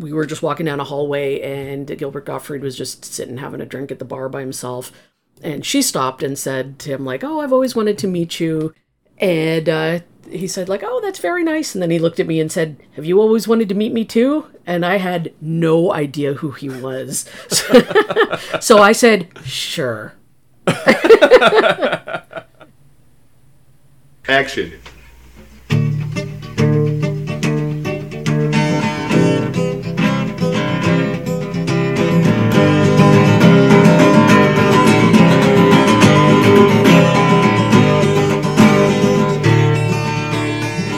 we were just walking down a hallway, and Gilbert Gottfried was just sitting having a drink at the bar by himself. And she stopped and said to him, like, "Oh, I've always wanted to meet you." And uh, he said, like, "Oh, that's very nice." And then he looked at me and said, "Have you always wanted to meet me too?" And I had no idea who he was, so I said, "Sure." Action.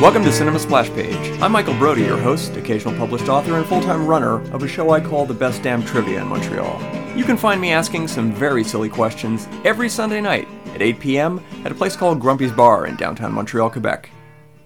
Welcome to Cinema Splash Page. I'm Michael Brodie, your host, occasional published author, and full time runner of a show I call The Best Damn Trivia in Montreal. You can find me asking some very silly questions every Sunday night at 8 p.m. at a place called Grumpy's Bar in downtown Montreal, Quebec.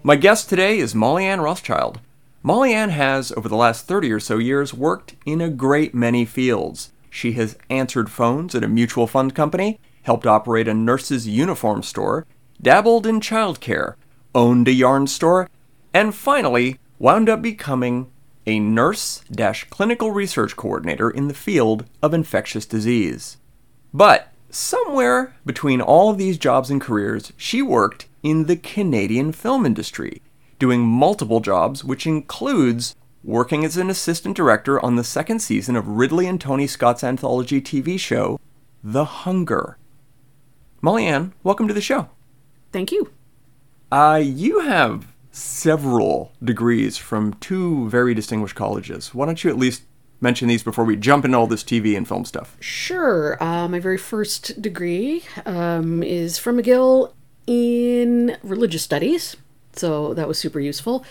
My guest today is Molly Ann Rothschild. Molly Ann has, over the last 30 or so years, worked in a great many fields. She has answered phones at a mutual fund company, helped operate a nurse's uniform store, dabbled in childcare, owned a yarn store, and finally wound up becoming a nurse clinical research coordinator in the field of infectious disease. But somewhere between all of these jobs and careers, she worked in the Canadian film industry, doing multiple jobs, which includes working as an assistant director on the second season of Ridley and Tony Scott's anthology TV show, The Hunger. Molly Ann, welcome to the show. Thank you. Uh, you have several degrees from two very distinguished colleges. Why don't you at least mention these before we jump into all this TV and film stuff? Sure. Uh, my very first degree um, is from McGill in religious studies, so that was super useful.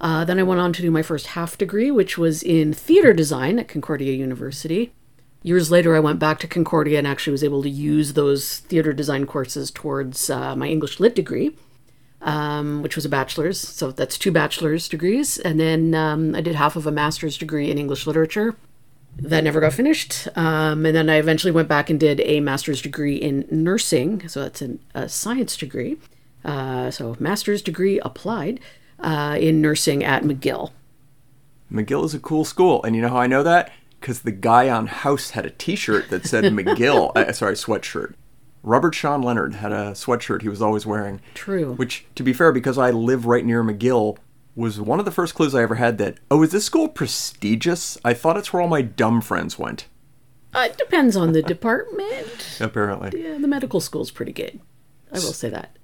Uh, then I went on to do my first half degree, which was in theater design at Concordia University. Years later, I went back to Concordia and actually was able to use those theater design courses towards uh, my English Lit degree um, which was a bachelor's. So that's two bachelor's degrees. And then um, I did half of a master's degree in English literature. That never got finished. Um, and then I eventually went back and did a master's degree in nursing. So that's an, a science degree. Uh, so master's degree applied uh, in nursing at McGill. McGill is a cool school. And you know how I know that? Because the guy on House had a t shirt that said McGill. uh, sorry, sweatshirt. Robert Sean Leonard had a sweatshirt he was always wearing. True. Which, to be fair, because I live right near McGill, was one of the first clues I ever had that, oh, is this school prestigious? I thought it's where all my dumb friends went. Uh, it depends on the department. Apparently. Yeah, the medical school's pretty good. I will say that.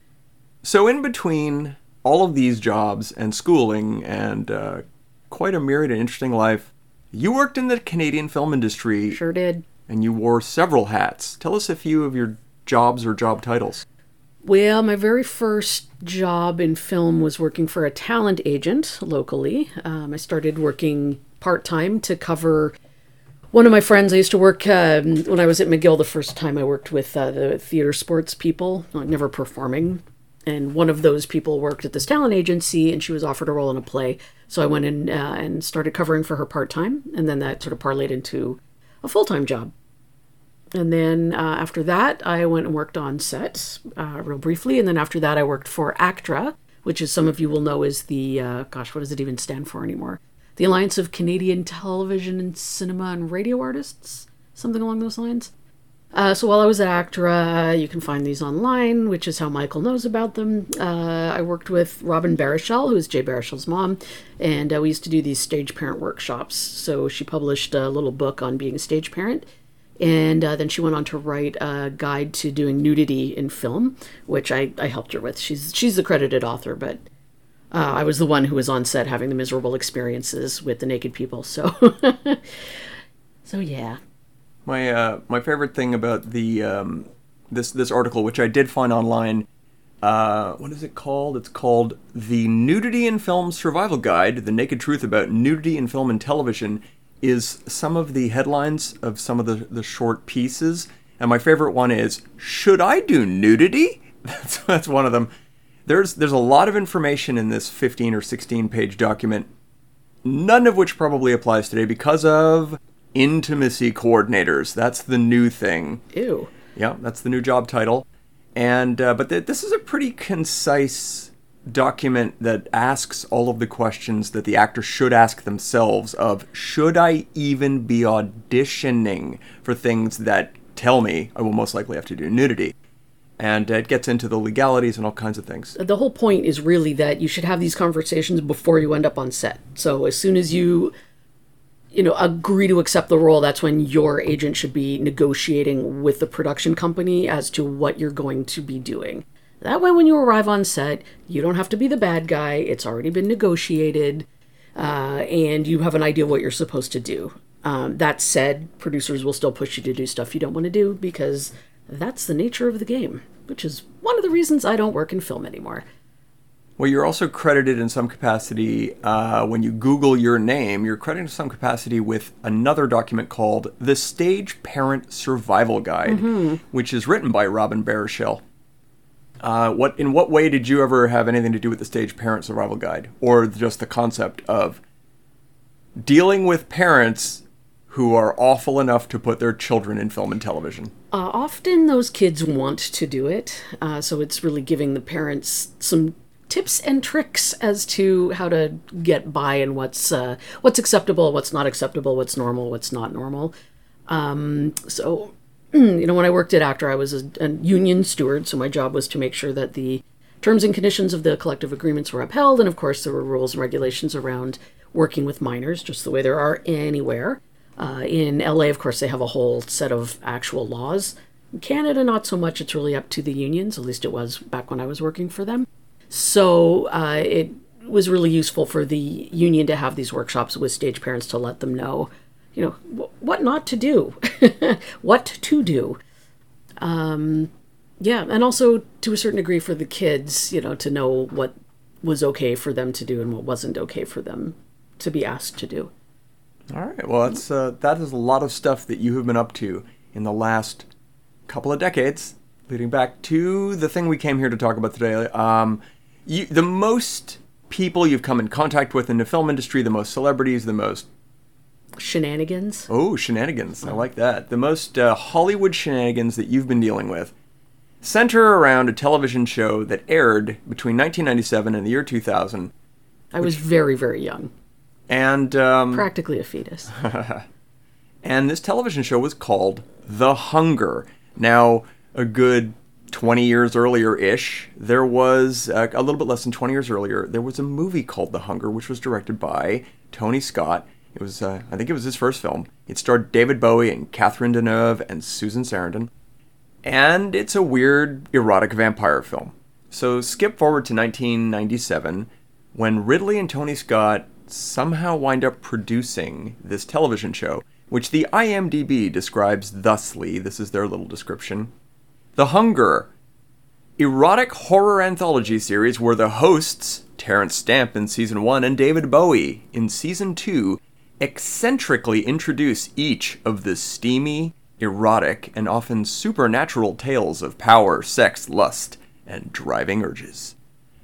So, in between all of these jobs and schooling and uh, quite a myriad and interesting life, you worked in the Canadian film industry. Sure did. And you wore several hats. Tell us a few of your jobs or job titles? Well, my very first job in film was working for a talent agent locally. Um, I started working part time to cover one of my friends. I used to work um, when I was at McGill the first time I worked with uh, the theater sports people, never performing. And one of those people worked at this talent agency and she was offered a role in a play. So I went in uh, and started covering for her part time. And then that sort of parlayed into a full time job. And then uh, after that, I went and worked on set uh, real briefly. And then after that, I worked for ACTRA, which, as some of you will know, is the, uh, gosh, what does it even stand for anymore? The Alliance of Canadian Television and Cinema and Radio Artists, something along those lines. Uh, so while I was at ACTRA, you can find these online, which is how Michael knows about them. Uh, I worked with Robin Baruchel, who is Jay Baruchel's mom, and uh, we used to do these stage parent workshops. So she published a little book on being a stage parent and uh, then she went on to write a guide to doing nudity in film, which I, I helped her with. She's she's the credited author, but uh, I was the one who was on set having the miserable experiences with the naked people. So, so yeah. My uh, my favorite thing about the um, this this article, which I did find online, uh, what is it called? It's called "The Nudity in Film Survival Guide: The Naked Truth About Nudity in Film and Television." Is some of the headlines of some of the, the short pieces. And my favorite one is Should I do nudity? That's, that's one of them. There's, there's a lot of information in this 15 or 16 page document, none of which probably applies today because of intimacy coordinators. That's the new thing. Ew. Yeah, that's the new job title. And uh, but th- this is a pretty concise document that asks all of the questions that the actor should ask themselves of should I even be auditioning for things that tell me I will most likely have to do nudity. And it gets into the legalities and all kinds of things. The whole point is really that you should have these conversations before you end up on set. So as soon as you you know agree to accept the role that's when your agent should be negotiating with the production company as to what you're going to be doing that way when you arrive on set you don't have to be the bad guy it's already been negotiated uh, and you have an idea of what you're supposed to do um, that said producers will still push you to do stuff you don't want to do because that's the nature of the game which is one of the reasons i don't work in film anymore well, you're also credited in some capacity uh, when you Google your name. You're credited in some capacity with another document called the Stage Parent Survival Guide, mm-hmm. which is written by Robin Baruchel. Uh, what in what way did you ever have anything to do with the Stage Parent Survival Guide, or just the concept of dealing with parents who are awful enough to put their children in film and television? Uh, often those kids want to do it, uh, so it's really giving the parents some tips and tricks as to how to get by and what's uh, what's acceptable, what's not acceptable, what's normal, what's not normal. Um, so, you know, when I worked at ACTRA, I was a, a union steward, so my job was to make sure that the terms and conditions of the collective agreements were upheld, and of course, there were rules and regulations around working with minors, just the way there are anywhere. Uh, in LA, of course, they have a whole set of actual laws. In Canada, not so much. It's really up to the unions, at least it was back when I was working for them. So uh, it was really useful for the union to have these workshops with stage parents to let them know, you know, w- what not to do, what to do. Um, yeah, and also to a certain degree for the kids, you know, to know what was okay for them to do and what wasn't okay for them to be asked to do. All right. Well, that's uh, that is a lot of stuff that you have been up to in the last couple of decades, leading back to the thing we came here to talk about today. Um, you, the most people you've come in contact with in the film industry, the most celebrities, the most shenanigans. Oh, shenanigans! I like that. The most uh, Hollywood shenanigans that you've been dealing with center around a television show that aired between 1997 and the year 2000. I was very, very young. And um, practically a fetus. and this television show was called The Hunger. Now, a good 20 years earlier ish, there was uh, a little bit less than 20 years earlier, there was a movie called The Hunger, which was directed by Tony Scott. It was, uh, I think it was his first film. It starred David Bowie and Catherine Deneuve and Susan Sarandon. And it's a weird, erotic vampire film. So skip forward to 1997, when Ridley and Tony Scott somehow wind up producing this television show, which the IMDb describes thusly. This is their little description. The Hunger, erotic horror anthology series where the hosts, Terence Stamp in season 1 and David Bowie in season 2, eccentrically introduce each of the steamy, erotic, and often supernatural tales of power, sex, lust, and driving urges.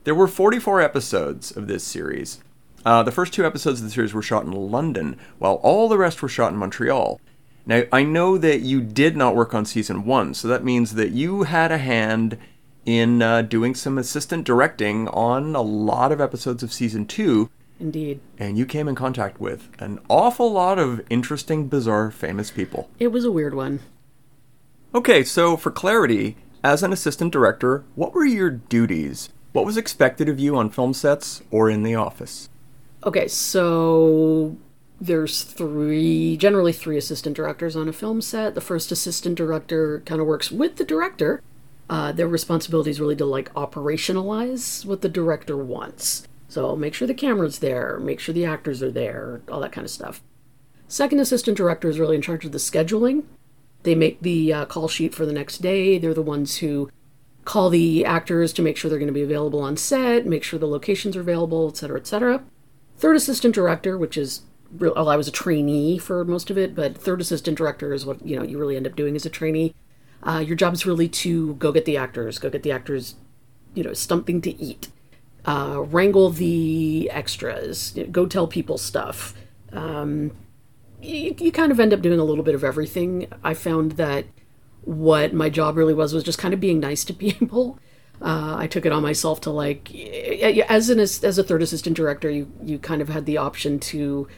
There were 44 episodes of this series. Uh, the first two episodes of the series were shot in London, while all the rest were shot in Montreal. Now, I know that you did not work on season one, so that means that you had a hand in uh, doing some assistant directing on a lot of episodes of season two. Indeed. And you came in contact with an awful lot of interesting, bizarre, famous people. It was a weird one. Okay, so for clarity, as an assistant director, what were your duties? What was expected of you on film sets or in the office? Okay, so there's three, generally three assistant directors on a film set. The first assistant director kind of works with the director. Uh, their responsibility is really to like operationalize what the director wants. So make sure the camera's there, make sure the actors are there, all that kind of stuff. Second assistant director is really in charge of the scheduling. They make the uh, call sheet for the next day. They're the ones who call the actors to make sure they're going to be available on set, make sure the locations are available, et cetera, et cetera. Third assistant director, which is well, I was a trainee for most of it, but third assistant director is what you know you really end up doing as a trainee. Uh, your job is really to go get the actors, go get the actors, you know, something to eat, uh, wrangle the extras, go tell people stuff. Um, you, you kind of end up doing a little bit of everything. I found that what my job really was was just kind of being nice to people. Uh, I took it on myself to like, as an as a third assistant director, you you kind of had the option to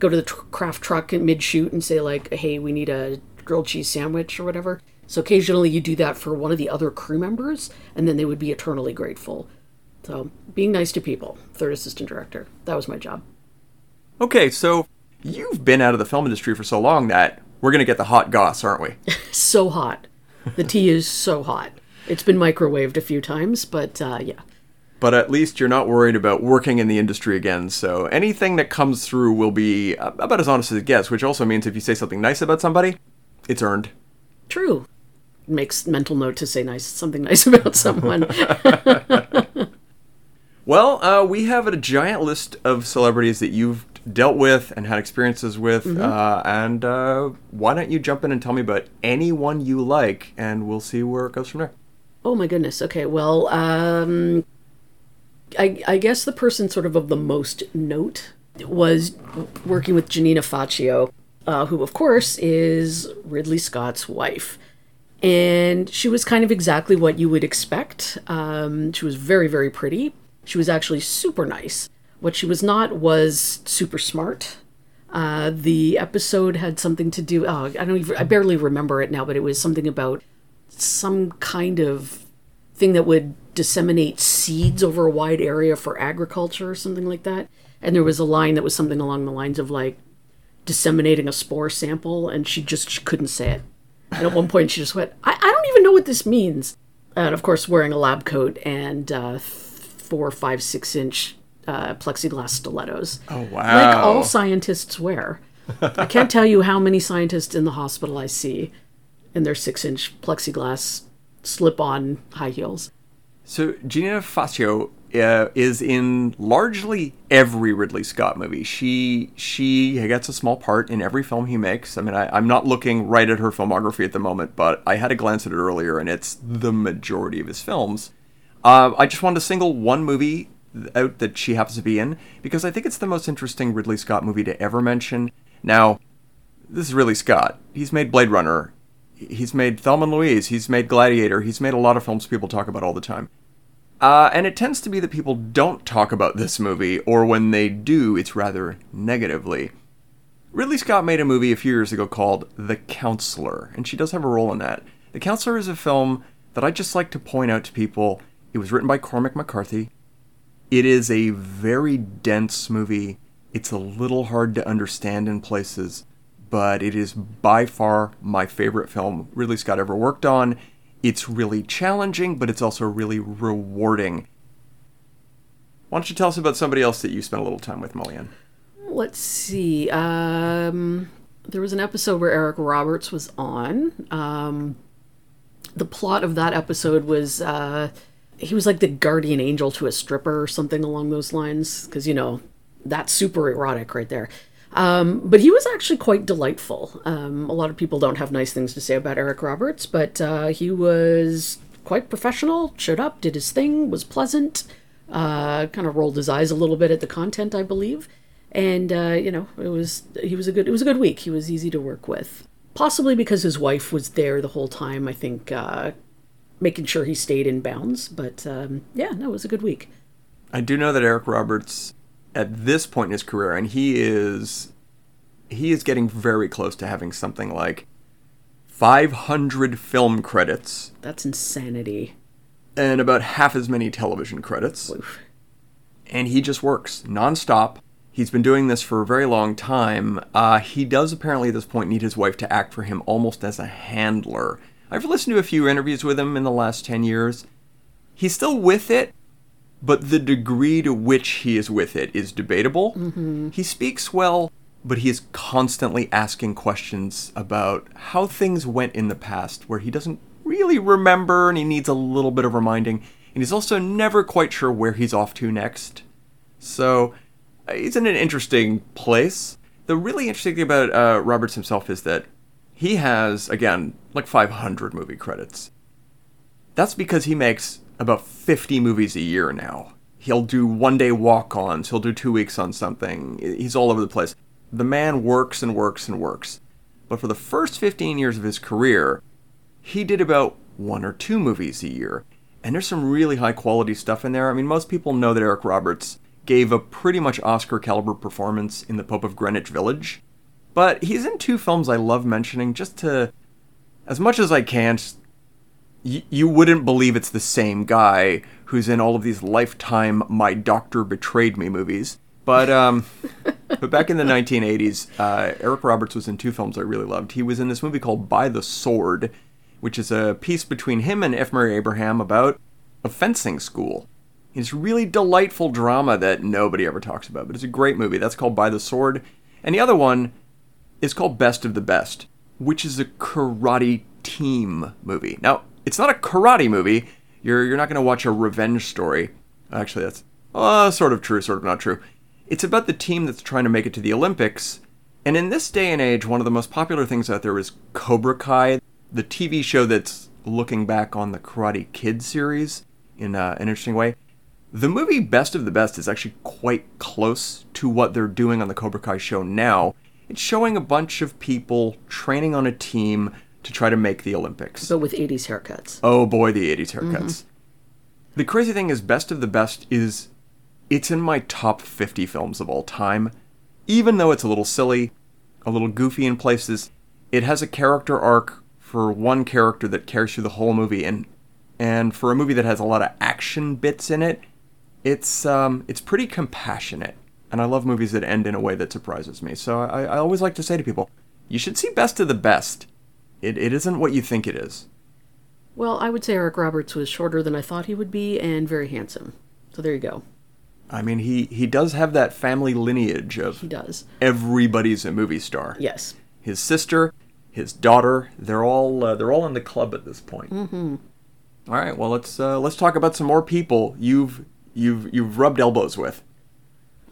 go to the tr- craft truck mid shoot and say like, hey, we need a grilled cheese sandwich or whatever. So occasionally you do that for one of the other crew members, and then they would be eternally grateful. So being nice to people, third assistant director, that was my job. Okay, so you've been out of the film industry for so long that we're gonna get the hot goss, aren't we? so hot. The tea is so hot. It's been microwaved a few times, but uh, yeah. But at least you're not worried about working in the industry again, so anything that comes through will be about as honest as it gets, which also means if you say something nice about somebody, it's earned. True. Makes mental note to say nice something nice about someone. well, uh, we have a giant list of celebrities that you've dealt with and had experiences with. Mm-hmm. Uh, and uh, why don't you jump in and tell me about anyone you like, and we'll see where it goes from there. Oh my goodness. Okay. Well, um, I, I guess the person sort of of the most note was working with Giannina Facio, uh, who of course is Ridley Scott's wife. And she was kind of exactly what you would expect. Um, she was very, very pretty. She was actually super nice. What she was not was super smart. Uh, the episode had something to do. Oh, I don't even. I barely remember it now, but it was something about some kind of thing that would disseminate seeds over a wide area for agriculture or something like that. And there was a line that was something along the lines of like disseminating a spore sample, and she just she couldn't say it. And at one point, she just went, I, I don't even know what this means. And of course, wearing a lab coat and uh, four, five, six inch uh, plexiglass stilettos. Oh, wow. Like all scientists wear. I can't tell you how many scientists in the hospital I see in their six inch plexiglass slip on high heels. So, Giannina Facio uh, is in largely every Ridley Scott movie. She she gets a small part in every film he makes. I mean, I, am not looking right at her filmography at the moment, but I had a glance at it earlier, and it's the majority of his films. Uh, I just wanted to single one movie out that she happens to be in because I think it's the most interesting Ridley Scott movie to ever mention. Now, this is Ridley Scott. He's made Blade Runner he's made Thelma and Louise, he's made Gladiator, he's made a lot of films people talk about all the time. Uh, and it tends to be that people don't talk about this movie, or when they do, it's rather negatively. Ridley Scott made a movie a few years ago called The Counselor, and she does have a role in that. The Counselor is a film that I just like to point out to people. It was written by Cormac McCarthy. It is a very dense movie. It's a little hard to understand in places but it is by far my favorite film Ridley Scott ever worked on. It's really challenging, but it's also really rewarding. Why don't you tell us about somebody else that you spent a little time with, Molly Ann? Let's see. Um, there was an episode where Eric Roberts was on. Um, the plot of that episode was uh, he was like the guardian angel to a stripper or something along those lines, because, you know, that's super erotic right there. Um, but he was actually quite delightful. Um, a lot of people don't have nice things to say about Eric Roberts, but uh, he was quite professional, showed up, did his thing, was pleasant, uh, kind of rolled his eyes a little bit at the content, I believe. And uh, you know, it was he was a good it was a good week. He was easy to work with, possibly because his wife was there the whole time. I think uh, making sure he stayed in bounds. But um, yeah, no, it was a good week. I do know that Eric Roberts at this point in his career, and he is he is getting very close to having something like 500 film credits. That's insanity. And about half as many television credits. Oof. And he just works nonstop. He's been doing this for a very long time. Uh, he does apparently at this point need his wife to act for him almost as a handler. I've listened to a few interviews with him in the last 10 years. He's still with it, but the degree to which he is with it is debatable. Mm-hmm. He speaks well, but he is constantly asking questions about how things went in the past where he doesn't really remember and he needs a little bit of reminding. And he's also never quite sure where he's off to next. So uh, he's in an interesting place. The really interesting thing about uh, Roberts himself is that he has, again, like 500 movie credits. That's because he makes about 50 movies a year now. He'll do one day walk ons, he'll do two weeks on something. He's all over the place. The man works and works and works. But for the first 15 years of his career, he did about one or two movies a year. and there's some really high quality stuff in there. I mean, most people know that Eric Roberts gave a pretty much Oscar caliber performance in The Pope of Greenwich Village, but he's in two films I love mentioning just to, as much as I can, y- you wouldn't believe it's the same guy who's in all of these Lifetime My Doctor Betrayed Me movies. But um, but back in the 1980s, uh, Eric Roberts was in two films I really loved. He was in this movie called By the Sword, which is a piece between him and F. Murray Abraham about a fencing school. It's really delightful drama that nobody ever talks about, but it's a great movie. That's called By the Sword. And the other one is called Best of the Best, which is a karate team movie. Now, it's not a karate movie. You're, you're not going to watch a revenge story. Actually, that's uh, sort of true, sort of not true. It's about the team that's trying to make it to the Olympics. And in this day and age, one of the most popular things out there is Cobra Kai, the TV show that's looking back on the Karate Kid series in uh, an interesting way. The movie Best of the Best is actually quite close to what they're doing on the Cobra Kai show now. It's showing a bunch of people training on a team to try to make the Olympics. But with 80s haircuts. Oh boy, the 80s haircuts. The crazy thing is, Best of the Best is. It's in my top 50 films of all time. Even though it's a little silly, a little goofy in places, it has a character arc for one character that carries through the whole movie, and and for a movie that has a lot of action bits in it, it's um, it's pretty compassionate. And I love movies that end in a way that surprises me. So I, I always like to say to people, you should see Best of the Best. It, it isn't what you think it is. Well, I would say Eric Roberts was shorter than I thought he would be and very handsome. So there you go. I mean, he, he does have that family lineage of He does. everybody's a movie star. Yes. His sister, his daughter, they're all uh, they're all in the club at this point. Mm-hmm. All right, well let's uh, let's talk about some more people you've you've you've rubbed elbows with.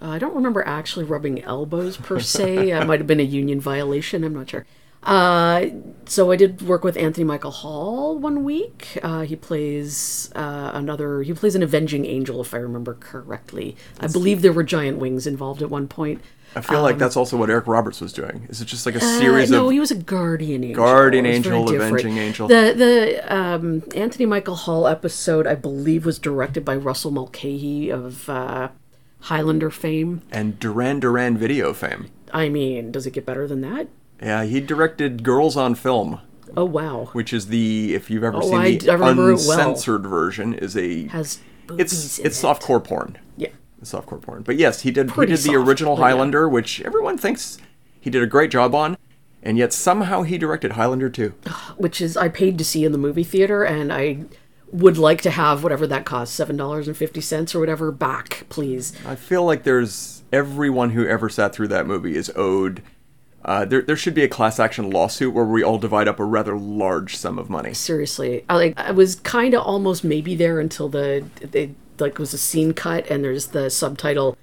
Uh, I don't remember actually rubbing elbows per se. It might have been a union violation. I'm not sure. Uh, so I did work with Anthony Michael Hall one week. Uh, he plays uh, another. He plays an avenging angel, if I remember correctly. I believe there were giant wings involved at one point. I feel like that's also what Eric Roberts was doing. Is it just like a series Uh, no, of he was a guardian angel. Guardian It was very angel, avenging angel. The the um, Anthony Michael Hall episode, I believe, was directed by Russell Mulcahy of uh, Highlander fame. and Duran Duran video fame? I mean, does it get better than that? Yeah, he directed Girls on Film, Oh wow, which is the if you've ever Oh, seen I- the I it well. uncensored version, is a has it's it's it. softcore porn. Yeah, It's softcore porn. But yes, he did Pretty he did the original but yeah. Highlander, which everyone thinks he did a great job on, and yet somehow he directed Highlander too. which is I paid to see in the movie theater, and I would like to have whatever that cost seven dollars and fifty cents or whatever back, please. I feel like there's everyone who ever sat through that movie is owed. Uh, there, there should be a class action lawsuit where we all divide up a rather large sum of money. Seriously, I like I was kind of almost maybe there until the they like was a scene cut and there's the subtitle,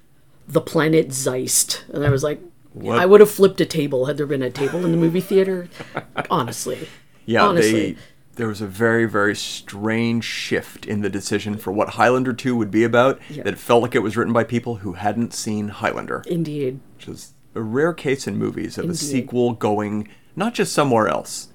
"The Planet Zeist," and I was like. What? I would have flipped a table had there been a table in the movie theater. Honestly, Yeah, Honestly. they there was a very very strange shift in the decision for what Highlander 2 would be about that felt like it was written by people who hadn't seen Highlander, indeed. which is a rare case in movies of a sequel going not just somewhere else,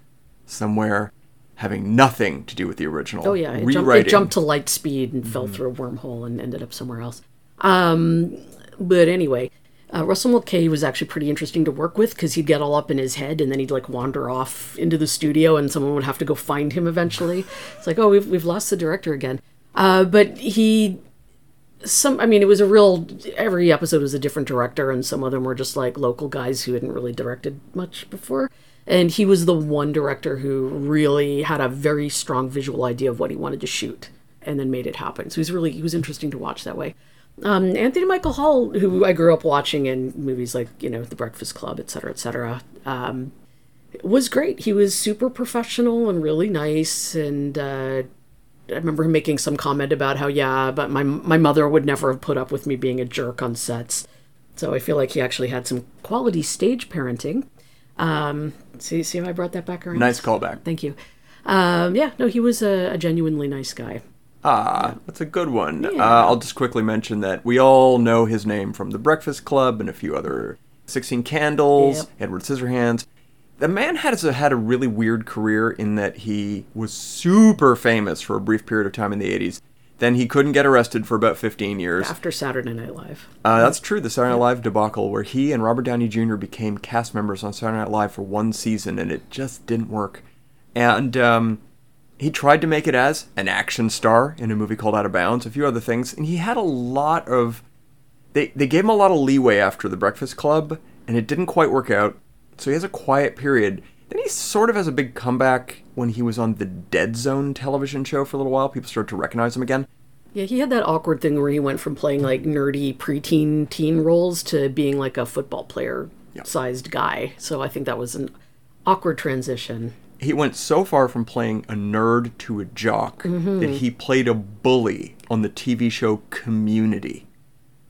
somewhere having nothing to do with the original. Oh yeah, it jumped, it jumped to light speed and fell through a wormhole and ended up somewhere else. Um, but anyway, uh, Russell Mulcahy was actually pretty interesting to work with because he'd get all up in his head and then he'd like wander off into the studio and someone would have to go find him eventually. It's like, oh, we've we've lost the director again. Uh, but he some i mean it was a real every episode was a different director and some of them were just like local guys who hadn't really directed much before and he was the one director who really had a very strong visual idea of what he wanted to shoot and then made it happen so he was really he was interesting to watch that way um, anthony michael hall who i grew up watching in movies like you know the breakfast club et cetera et cetera um, was great he was super professional and really nice and uh, I remember him making some comment about how yeah, but my my mother would never have put up with me being a jerk on sets. So I feel like he actually had some quality stage parenting. Um, see, see how I brought that back around? Nice callback. Thank you. Um, yeah, no, he was a, a genuinely nice guy. Ah, that's a good one. Uh, I'll just quickly mention that we all know his name from The Breakfast Club and a few other 16 Candles, Yep. Edward Scissorhands. the man has a, had a really weird career in that he was super famous for a brief period of time in the 80s. Then he couldn't get arrested for about 15 years. After Saturday Night Live. Uh, that's true, the Saturday Night Live debacle, where he and Robert Downey Jr. became cast members on Saturday Night Live for one season, and it just didn't work. And um, he tried to make it as an action star in a movie called Out of Bounds, a few other things, and he had a lot of. They, they gave him a lot of leeway after The Breakfast Club, and it didn't quite work out. So he has a quiet period. Then he sort of has a big comeback when he was on the Dead Zone television show for a little while. People started to recognize him again. Yeah, he had that awkward thing where he went from playing like nerdy preteen teen roles to being like a football player sized guy. So I think that was an awkward transition. He went so far from playing a nerd to a jock mm-hmm. that he played a bully on the TV show Community,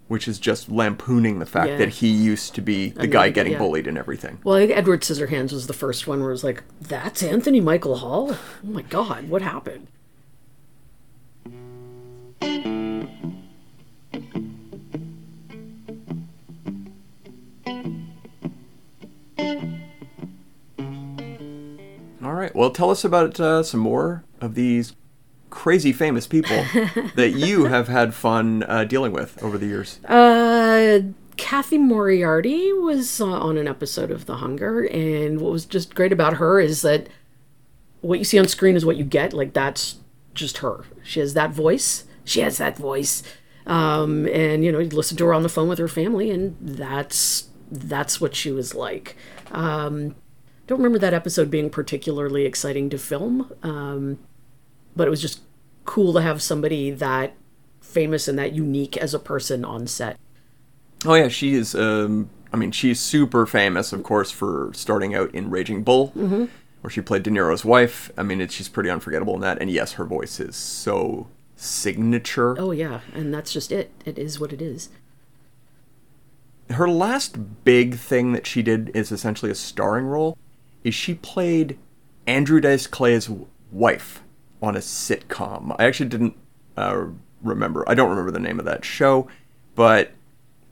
which is just lampooning the fact Yeah. that he used to be the guy nerd, getting yeah. bullied and everything. Well, I think Edward Scissorhands was the first one where it was like, that's Anthony Michael Hall? Oh my god, what happened? Right. Well, tell us about uh, some more of these crazy famous people that you have had fun uh, dealing with over the years. Uh, Cathy Moriarty was uh, on an episode of The Hunger, and what was just great about her is that what you see on screen is what you get. Like, that's just her. She has that voice. She has that voice. Um, and, you know, you listen to her on the phone with her family, and that's that's what she was like. Um, don't remember that episode being particularly exciting to film, um, but it was just cool to have somebody that famous and that unique as a person on set. Oh yeah, she is. Um, I mean, she's super famous, of course, for starting out in Raging Bull, Mm-hmm. where she played De Niro's wife. I mean, it's, she's pretty unforgettable in that. And yes, her voice is so signature. Oh yeah, and that's just it. It is what it is. Her last big thing that she did is essentially a starring role. Is she played Andrew Dice Clay's wife on a sitcom? I actually didn't uh, remember. I don't remember the name of that show, but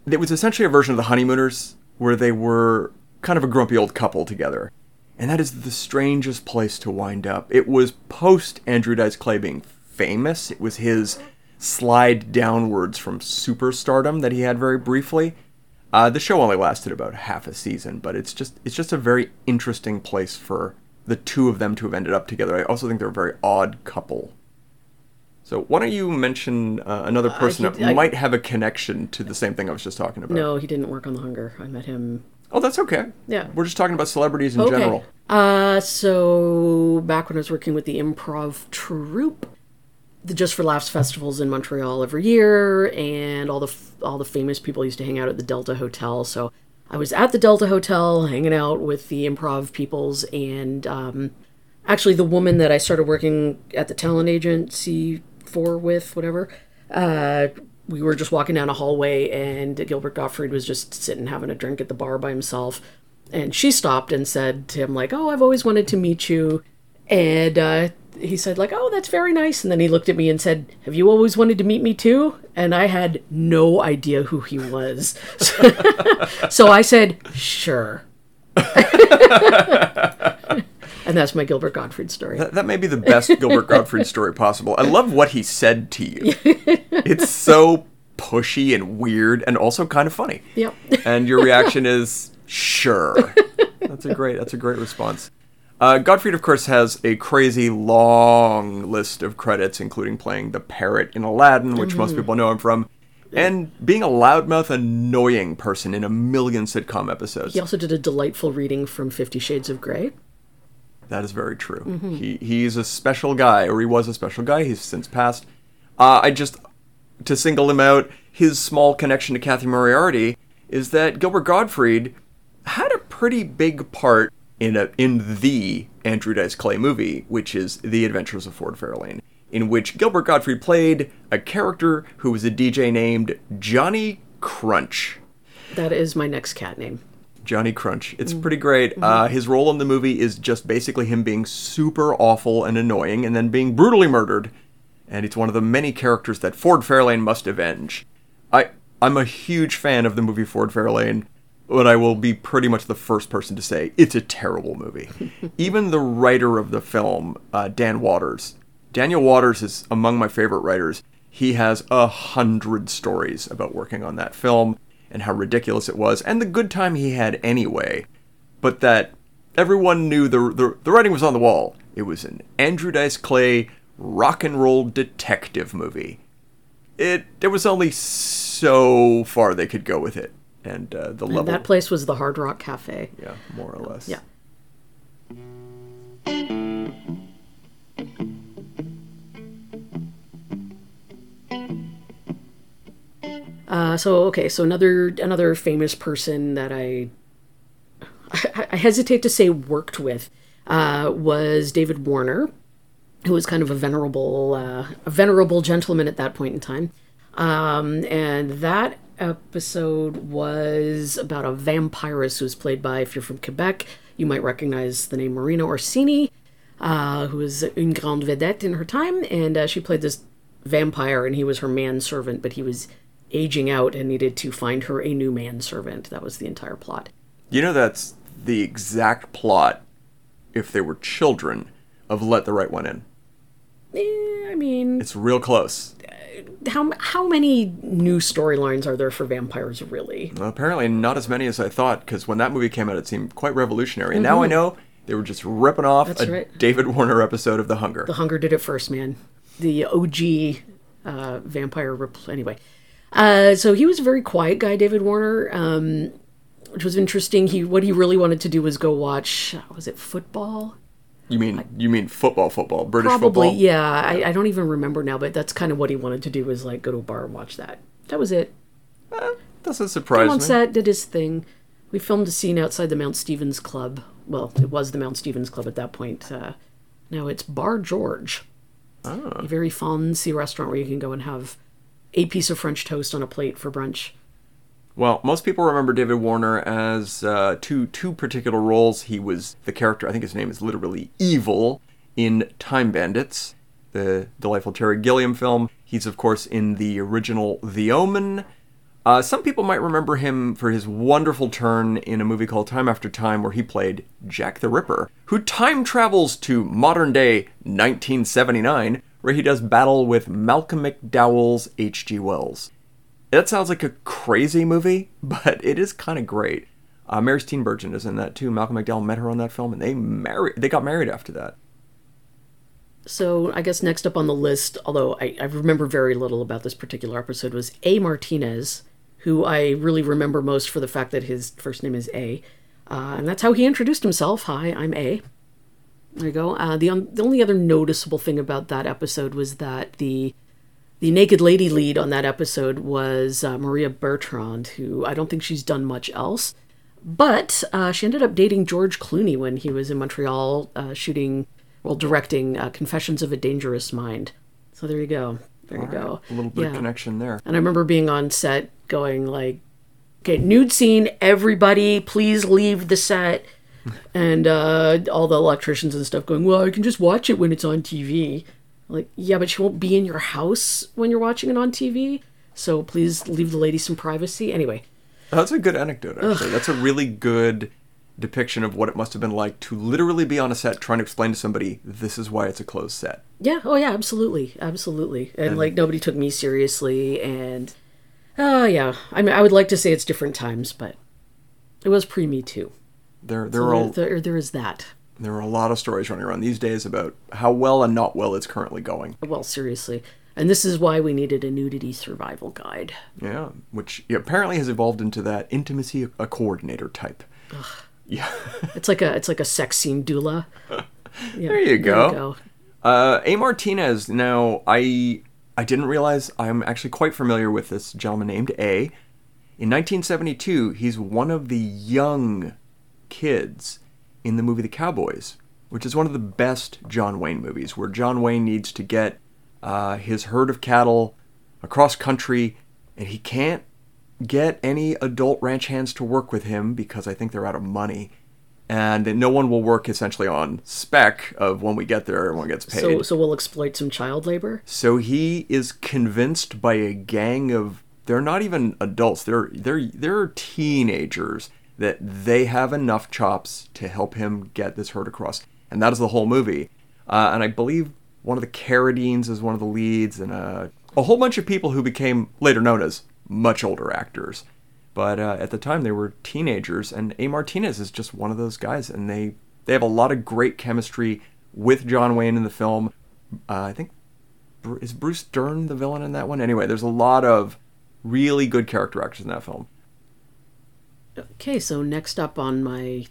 it was essentially a version of the Honeymooners where they were kind of a grumpy old couple together. And that is the strangest place to wind up. It was post Andrew Dice Clay being famous. It was his slide downwards from superstardom that he had very briefly. Uh, the show only lasted about half a season, but it's just it's just a very interesting place for the two of them to have ended up together. I also think they're a very odd couple. So why don't you mention uh, another person he- that I- might have a connection to the same thing I was just talking about? No, he didn't work on The Hunger. I met him. Oh, that's okay. Yeah. We're just talking about celebrities in general. Uh, so back when I was working with the improv troupe, the Just for Laughs festivals in Montreal every year, and all the all the famous people used to hang out at the Delta Hotel. So I was at the Delta Hotel hanging out with the improv peoples, and um, actually the woman that I started working at the talent agency for with whatever. Uh, we were just walking down a hallway, and Gilbert Gottfried was just sitting having a drink at the bar by himself. And she stopped and said to him, like, "Oh, I've always wanted to meet you." And uh, he said, like, "Oh, that's very nice." And then he looked at me and said, "Have you always wanted to meet me too?" And I had no idea who he was, so I said, "Sure." and that's my Gilbert Gottfried story. That, that may be the best Gilbert Gottfried story possible. I love what he said to you. It's so pushy and weird and also kind of funny. Yep. And your reaction is sure. That's a great that's a great response. Uh, Gottfried, of course, has a crazy long list of credits, including playing the parrot in Aladdin, which most people know him from, and being a loudmouth, annoying person in a million sitcom episodes. He also did a delightful reading from Fifty Shades of Grey. That is very true. He he's a special guy, or he was a special guy. He's since passed. Uh, I just to single him out. His small connection to Cathy Moriarty is that Gilbert Gottfried had a pretty big part in a in the Andrew Dice Clay movie, which is The Adventures of Ford Fairlane, in which Gilbert Gottfried played a character who was a DJ named Johnny Crunch. That is my next cat name. Johnny Crunch. It's pretty great. Uh, his role in the movie is just basically him being super awful and annoying and then being brutally murdered. And it's one of the many characters that Ford Fairlane must avenge. I, I'm a huge fan of the movie Ford Fairlane. But I will be pretty much the first person to say it's a terrible movie. Even the writer of the film, uh, Dan Waters, Daniel Waters is among my favorite writers. He has a hundred stories about working on that film and how ridiculous it was, and the good time he had anyway. But that everyone knew the the, the writing was on the wall. It was an Andrew Dice Clay rock and roll detective movie. It there was only so far they could go with it, and uh, the And level. that place was the Hard Rock Cafe. yeah, more or less. Yeah. Uh, so okay, so another another famous person that I I, I hesitate to say worked with uh, was David Warner, who was kind of a venerable uh, a venerable gentleman at that point in time. Um, and that episode was about a vampirist who was played by, if you're from Quebec, you might recognize the name Marina Orsini, uh, who was une grande vedette in her time, and uh, she played this vampire, and he was her manservant, but he was aging out and needed to find her a new manservant. That was the entire plot. You know that's the exact plot, if they were children, of Let the Right One In. Eh, I mean, It's real close. How how many new storylines are there for vampires really? Well, apparently not as many as I thought, because when that movie came out, it seemed quite revolutionary. And now I know they were just ripping off Mm-hmm. That's a right. David Warner episode of The Hunger. The Hunger did it first, man. The OG uh, vampire. Anyway, uh, so he was a very quiet guy, David Warner, um, which was interesting. He what he really wanted to do was go watch. Was it football? You mean you mean football, football, British Probably, football? yeah. I, I don't even remember now, but that's kind of what he wanted to do was like go to a bar and watch that. That was it. Doesn't Came surprise on me. set, did his thing. We filmed a scene outside the Mount Stevens Club. Well, it was the Mount Stevens Club at that point. Uh, now it's Bar George. Ah. A very fancy restaurant where you can go and have a piece of French toast on a plate for brunch. Well, most people remember David Warner as uh, two two particular roles. He was the character. I think his name is literally Evil in Time Bandits, the delightful Terry Gilliam film. He's of course in the original The Omen. Uh, some people might remember him for his wonderful turn in a movie called Time After Time, where he played Jack the Ripper, who time travels to modern day 1979, where he does battle with Malcolm McDowell's H.G. Wells. That sounds like a crazy movie, but it is kind of great. Uh, Mary Steenburgen is in that too. Malcolm McDowell met her on that film, and they married. They got married after that. So I guess next up on the list, although I, I remember very little about this particular episode, was A. Martinez, who I really remember most for the fact that his first name is A. Uh, and that's how he introduced himself. Hi, I'm A. There you go. Uh, the, the only other noticeable thing about that episode was that the the naked lady lead on that episode was uh, Maria Bertrand, who I don't think she's done much else. But uh, she ended up dating George Clooney when he was in Montreal uh, shooting, well, directing uh, Confessions of a Dangerous Mind. So there you go. There you go. A little bit Yeah. of connection there. And I remember being on set going like, okay, nude scene, everybody please leave the set. and uh, all the electricians and stuff going, well, I can just watch it when it's on TV. Like, yeah, but she won't be in your house when you're watching it on TV. So please leave the lady some privacy. Anyway, That's a good anecdote, actually. That's a really good depiction of what it must have been like to literally be on a set trying to explain to somebody this is why it's a closed set. yeah, oh yeah, absolutely, absolutely. And, like nobody took me seriously, and oh yeah, I mean, I would like to say it's different times, but it was pre Me Too. There, there are There, a, there, there is that. There are a lot of stories running around these days about how well and not well it's currently going. Well, seriously. And this is why we needed a nudity survival guide. Yeah, which apparently has evolved into that intimacy a coordinator type. Ugh. Yeah. It's like a it's like a sex scene doula. Yeah, There you go. Uh, A. Martinez. Now, I I didn't realize I'm actually quite familiar with this gentleman named A. In 1972, he's one of the young kids in the movie The Cowboys, which is one of the best John Wayne movies, where John Wayne needs to get uh, his herd of cattle across country, and he can't get any adult ranch hands to work with him because I think they're out of money. And no one will work essentially on spec of when we get there, everyone gets paid. So so we'll exploit some child labor. So he is convinced by a gang of they're not even adults. They're they're they're teenagers that they have enough chops to help him get this herd across, and that is the whole movie. Uh, and I believe one of the Carradines is one of the leads, and uh, a whole bunch of people who became later known as much older actors. But uh, at the time, they were teenagers, and A. Martinez is just one of those guys, and they they have a lot of great chemistry with John Wayne in the film. Uh, I think is Bruce Dern the villain in that one. Anyway, there's a lot of really good character actors in that film. Okay, so next up on my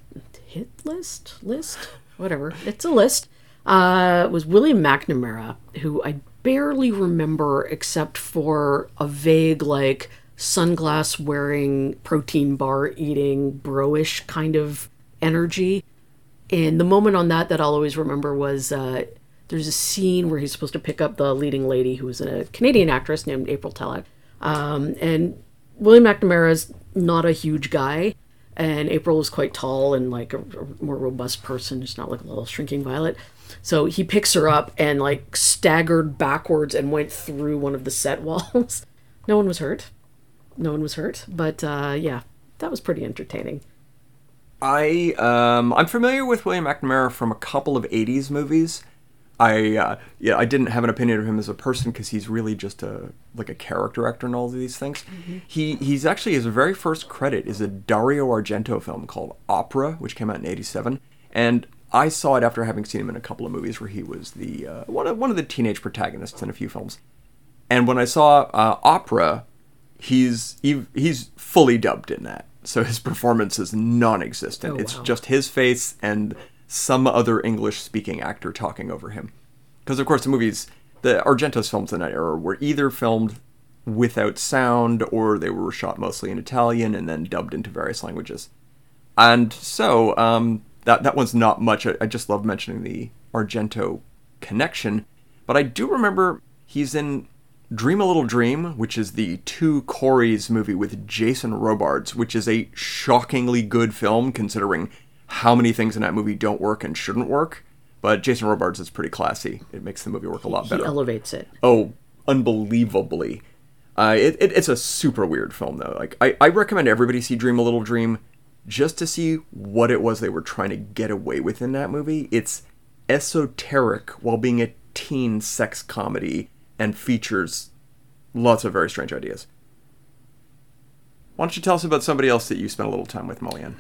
hit list, list, whatever, it's a list, uh, was William McNamara, who I barely remember except for a vague, like, sunglass wearing, protein bar eating, broish kind of energy. And the moment on that that I'll always remember was uh, there's a scene where he's supposed to pick up the leading lady who was a Canadian actress named April Telek. Um, and William McNamara is not a huge guy, and April is quite tall and like a, a more robust person, just not like a little shrinking violet. So he picks her up and like staggered backwards and went through one of the set walls. no one was hurt. No one was hurt, but uh, yeah, that was pretty entertaining. I um, I'm familiar with William McNamara from a couple of '80s movies. I uh, yeah I didn't have an opinion of him as a person because he's really just a like a character actor in all of these things. Mm-hmm. He he's actually his very first credit is a Dario Argento film called Opera, which came out in '87, and I saw it after having seen him in a couple of movies where he was the uh, one of one of the teenage protagonists in a few films. And when I saw uh, Opera, he's he, he's fully dubbed in that, so his performance is non-existent. Oh, it's just his face and some other English speaking actor talking over him. Because, of course, the movies, the Argento's films in that era were either filmed without sound or they were shot mostly in Italian and then dubbed into various languages. And so, um, that, that one's not much. I, I just love mentioning the Argento connection. But I do remember he's in Dream a Little Dream, which is the two Coreys movie with Jason Robards, which is a shockingly good film considering how many things in that movie don't work and shouldn't work. But Jason Robards is pretty classy. It makes the movie work a lot better. He elevates it. Oh, unbelievably. Uh, it, it, it's a super weird film though. Like I, I recommend everybody see Dream a Little Dream just to see what it was they were trying to get away with in that movie. It's esoteric while being a teen sex comedy and features lots of very strange ideas. Why don't you tell us about somebody else that you spent a little time with, Molly Ann?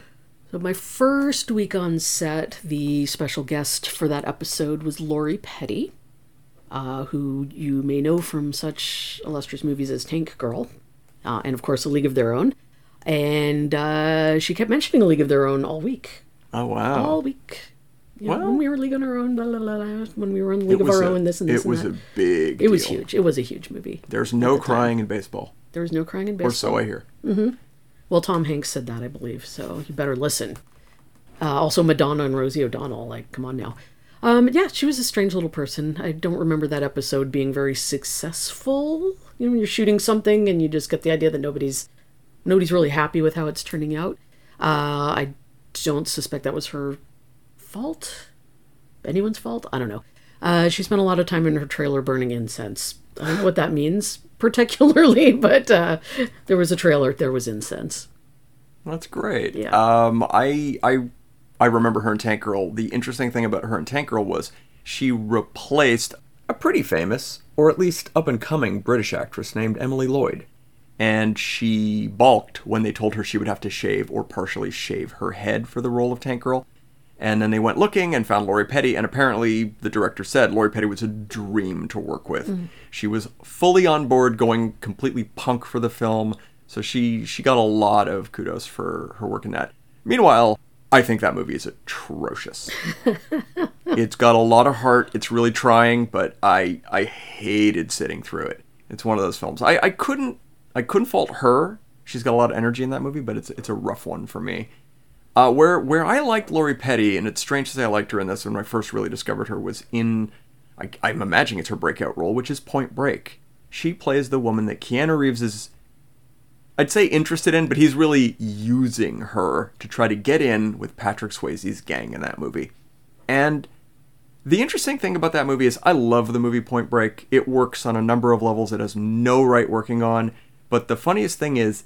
So, my first week on set, the special guest for that episode was Lori Petty, uh, who you may know from such illustrious movies as Tank Girl, uh, and of course, A League of Their Own. And uh, she kept mentioning A League of Their Own all week. Oh, wow. All week. You well, when we were League on Our Own, blah, blah, blah, when we were on League of Our a, Own, this and this. It was that. a big. It was huge. It was a huge movie. There's no crying time. in baseball. There was no crying in baseball. Or so I hear. Mm-hmm. Well, Tom Hanks said that, I believe, so you better listen. Uh, also, Madonna and Rosie O'Donnell, like, come on now. Um, yeah, she was a strange little person. I don't remember that episode being very successful. You know, you're shooting something and you just get the idea that nobody's nobody's really happy with how it's turning out. Uh, I don't suspect that was her fault. Anyone's fault? I don't know. Uh, she spent a lot of time in her trailer burning incense. I don't know what that means particularly, but uh, there was a trailer. There was incense. That's great. Yeah. Um, I I I remember her in Tank Girl. The interesting thing about her in Tank Girl was she replaced a pretty famous, or at least up and coming, British actress named Emily Lloyd. And she balked when they told her she would have to shave or partially shave her head for the role of Tank Girl. And then they went looking and found Lori Petty, and apparently the director said Lori Petty was a dream to work with. Mm. She was fully on board, going completely punk for the film, so she she got a lot of kudos for her work in that. Meanwhile, I think that movie is atrocious. it's got a lot of heart. It's really trying, but I I hated sitting through it. It's one of those films. I, I couldn't I couldn't fault her. She's got a lot of energy in that movie, but it's it's a rough one for me. Uh, where where I liked Lori Petty, and it's strange to say I liked her in this when I first really discovered her was in, I, I'm imagining it's her breakout role, which is Point Break. She plays the woman that Keanu Reeves is, I'd say interested in, but he's really using her to try to get in with Patrick Swayze's gang in that movie. And the interesting thing about that movie is I love the movie Point Break. It works on a number of levels it has no right working on, But the funniest thing is,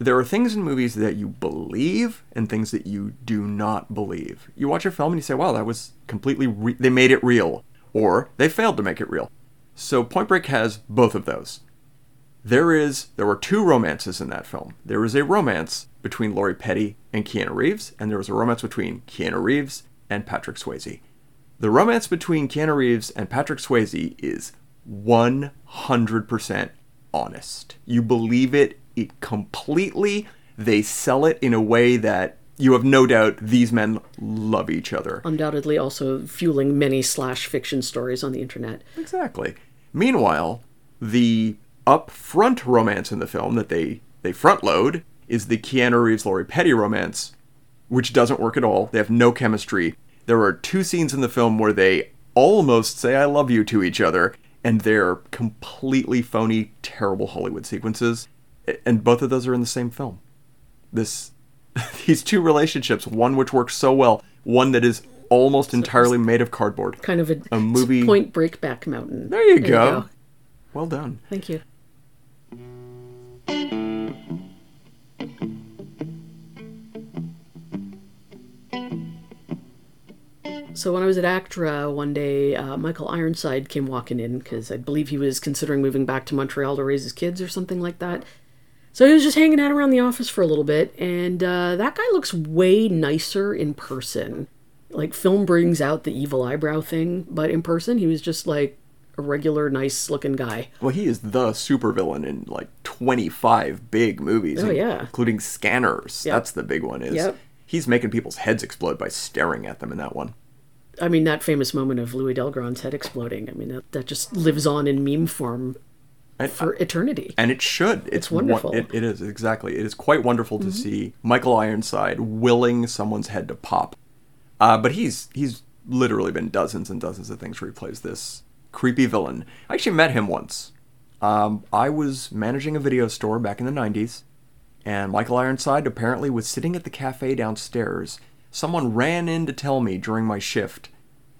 there are things in movies that you believe and things that you do not believe. You watch a film and you say, wow, that was completely, re- they made it real. Or they failed to make it real. So Point Break has both of those. There is, there were two romances in that film. There was a romance between Lori Petty and Keanu Reeves, and there was a romance between Keanu Reeves and Patrick Swayze. The romance between Keanu Reeves and Patrick Swayze is 100% honest. You believe it, it completely. They sell it in a way that you have no doubt these men love each other. Undoubtedly, also fueling many slash fiction stories on the internet. Exactly. Meanwhile, the upfront romance in the film that they they front load is the Keanu Reeves Lori Petty romance, which doesn't work at all. They have no chemistry. There are two scenes in the film where they almost say "I love you" to each other, and they're completely phony, terrible Hollywood sequences. And both of those are in the same film. This, these two relationships, one which works so well, one that is almost entirely made of cardboard. Kind of a, A movie- Point Break back Mountain. There you go. Well done. Thank you. So when I was at ACTRA one day, uh, Michael Ironside came walking in because I believe he was considering moving back to Montreal to raise his kids or something like that. So he was just hanging out around the office for a little bit, and uh, that guy looks way nicer in person. Like film brings out the evil eyebrow thing, but in person he was just like a regular, nice-looking guy. Well, he is the supervillain in like 25 big movies. Oh, yeah. Including Scanners. Yep. That's the big one is. Yep. He's making people's heads explode by staring at them in that one. I mean, that famous moment of Louis Del Grande's head exploding. I mean, that, that just lives on in meme form And, for eternity. and it should. It's, won- wonderful. it, it is, exactly. It is quite wonderful to see Michael Ironside willing someone's head to pop. Uh, but he's he's literally been dozens and dozens of things where he plays this creepy villain. I actually met him once. Um, I was managing a video store back in the 90s, and Michael Ironside apparently was sitting at the cafe downstairs. Someone ran in to tell me during my shift,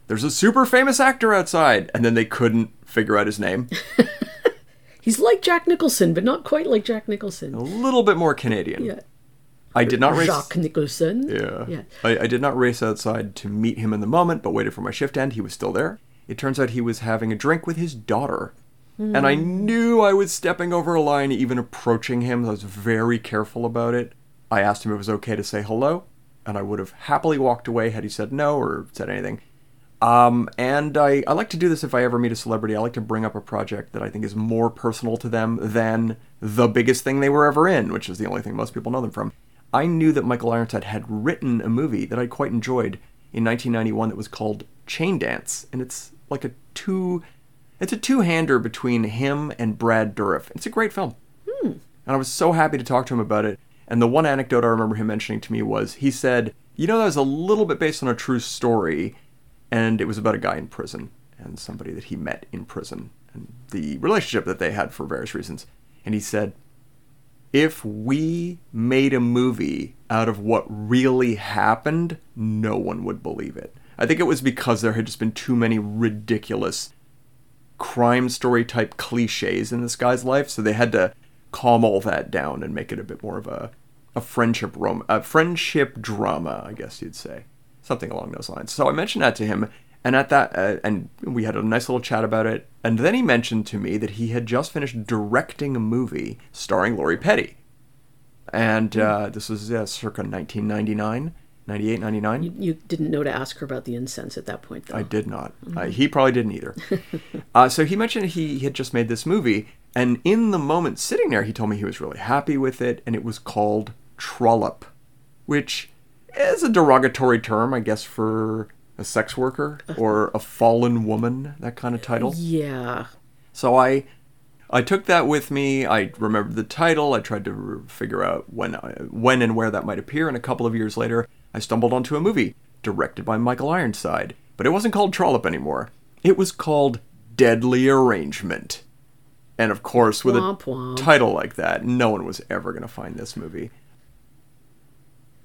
there's a super famous actor outside, and then they couldn't figure out his name. He's like Jack Nicholson, but not quite like Jack Nicholson. a little bit more Canadian. Yeah. I did not race. Jacques Nicholson. Yeah. Yeah. I, I did not race outside to meet him in the moment, but waited for my shift end. He was still there. It turns out he was having a drink with his daughter. Hmm. And I knew I was stepping over a line even approaching him. I was very careful about it. I asked him if it was okay to say hello, and I would have happily walked away had he said no or said anything. Um, and I, I like to do this if I ever meet a celebrity. I like to bring up a project that I think is more personal to them than the biggest thing they were ever in, which is the only thing most people know them from. I knew that Michael Ironside had written a movie that I quite enjoyed in 1991 that was called Chain Dance, and it's like a two, it's a two-hander between him and Brad Dourif. It's a great film, and I was so happy to talk to him about it. And the one anecdote I remember him mentioning to me was he said, "You know, that was a little bit based on a true story, and it was about a guy in prison and somebody that he met in prison and the relationship that they had for various reasons." And he said, if we made a movie out of what really happened, no one would believe it. I think it was because there had just been too many ridiculous crime story type cliches in this guy's life, so they had to calm all that down and make it a bit more of a a friendship rom a friendship drama, I guess you'd say, something along those lines. So I mentioned that to him, and at that, uh, and we had a nice little chat about it. And then he mentioned to me that he had just finished directing a movie starring Lori Petty, and uh, this was uh, circa 1999, 98, 99. You, you didn't know to ask her about the incense at that point, though. I did not. Uh, he probably didn't either. uh, so he mentioned he had just made this movie, and in the moment sitting there, he told me he was really happy with it, and it was called Trollop, which is a derogatory term, I guess, for a sex worker uh-huh. or a fallen woman, that kind of title. Yeah. So I I took that with me. I remembered the title. I tried to figure out when I, when and where that might appear. And a couple of years later, I stumbled onto a movie directed by Michael Ironside. But it wasn't called Trollop anymore. It was called Deadly Arrangement. And of course, with Womp a womp. title like that, no one was ever going to find this movie.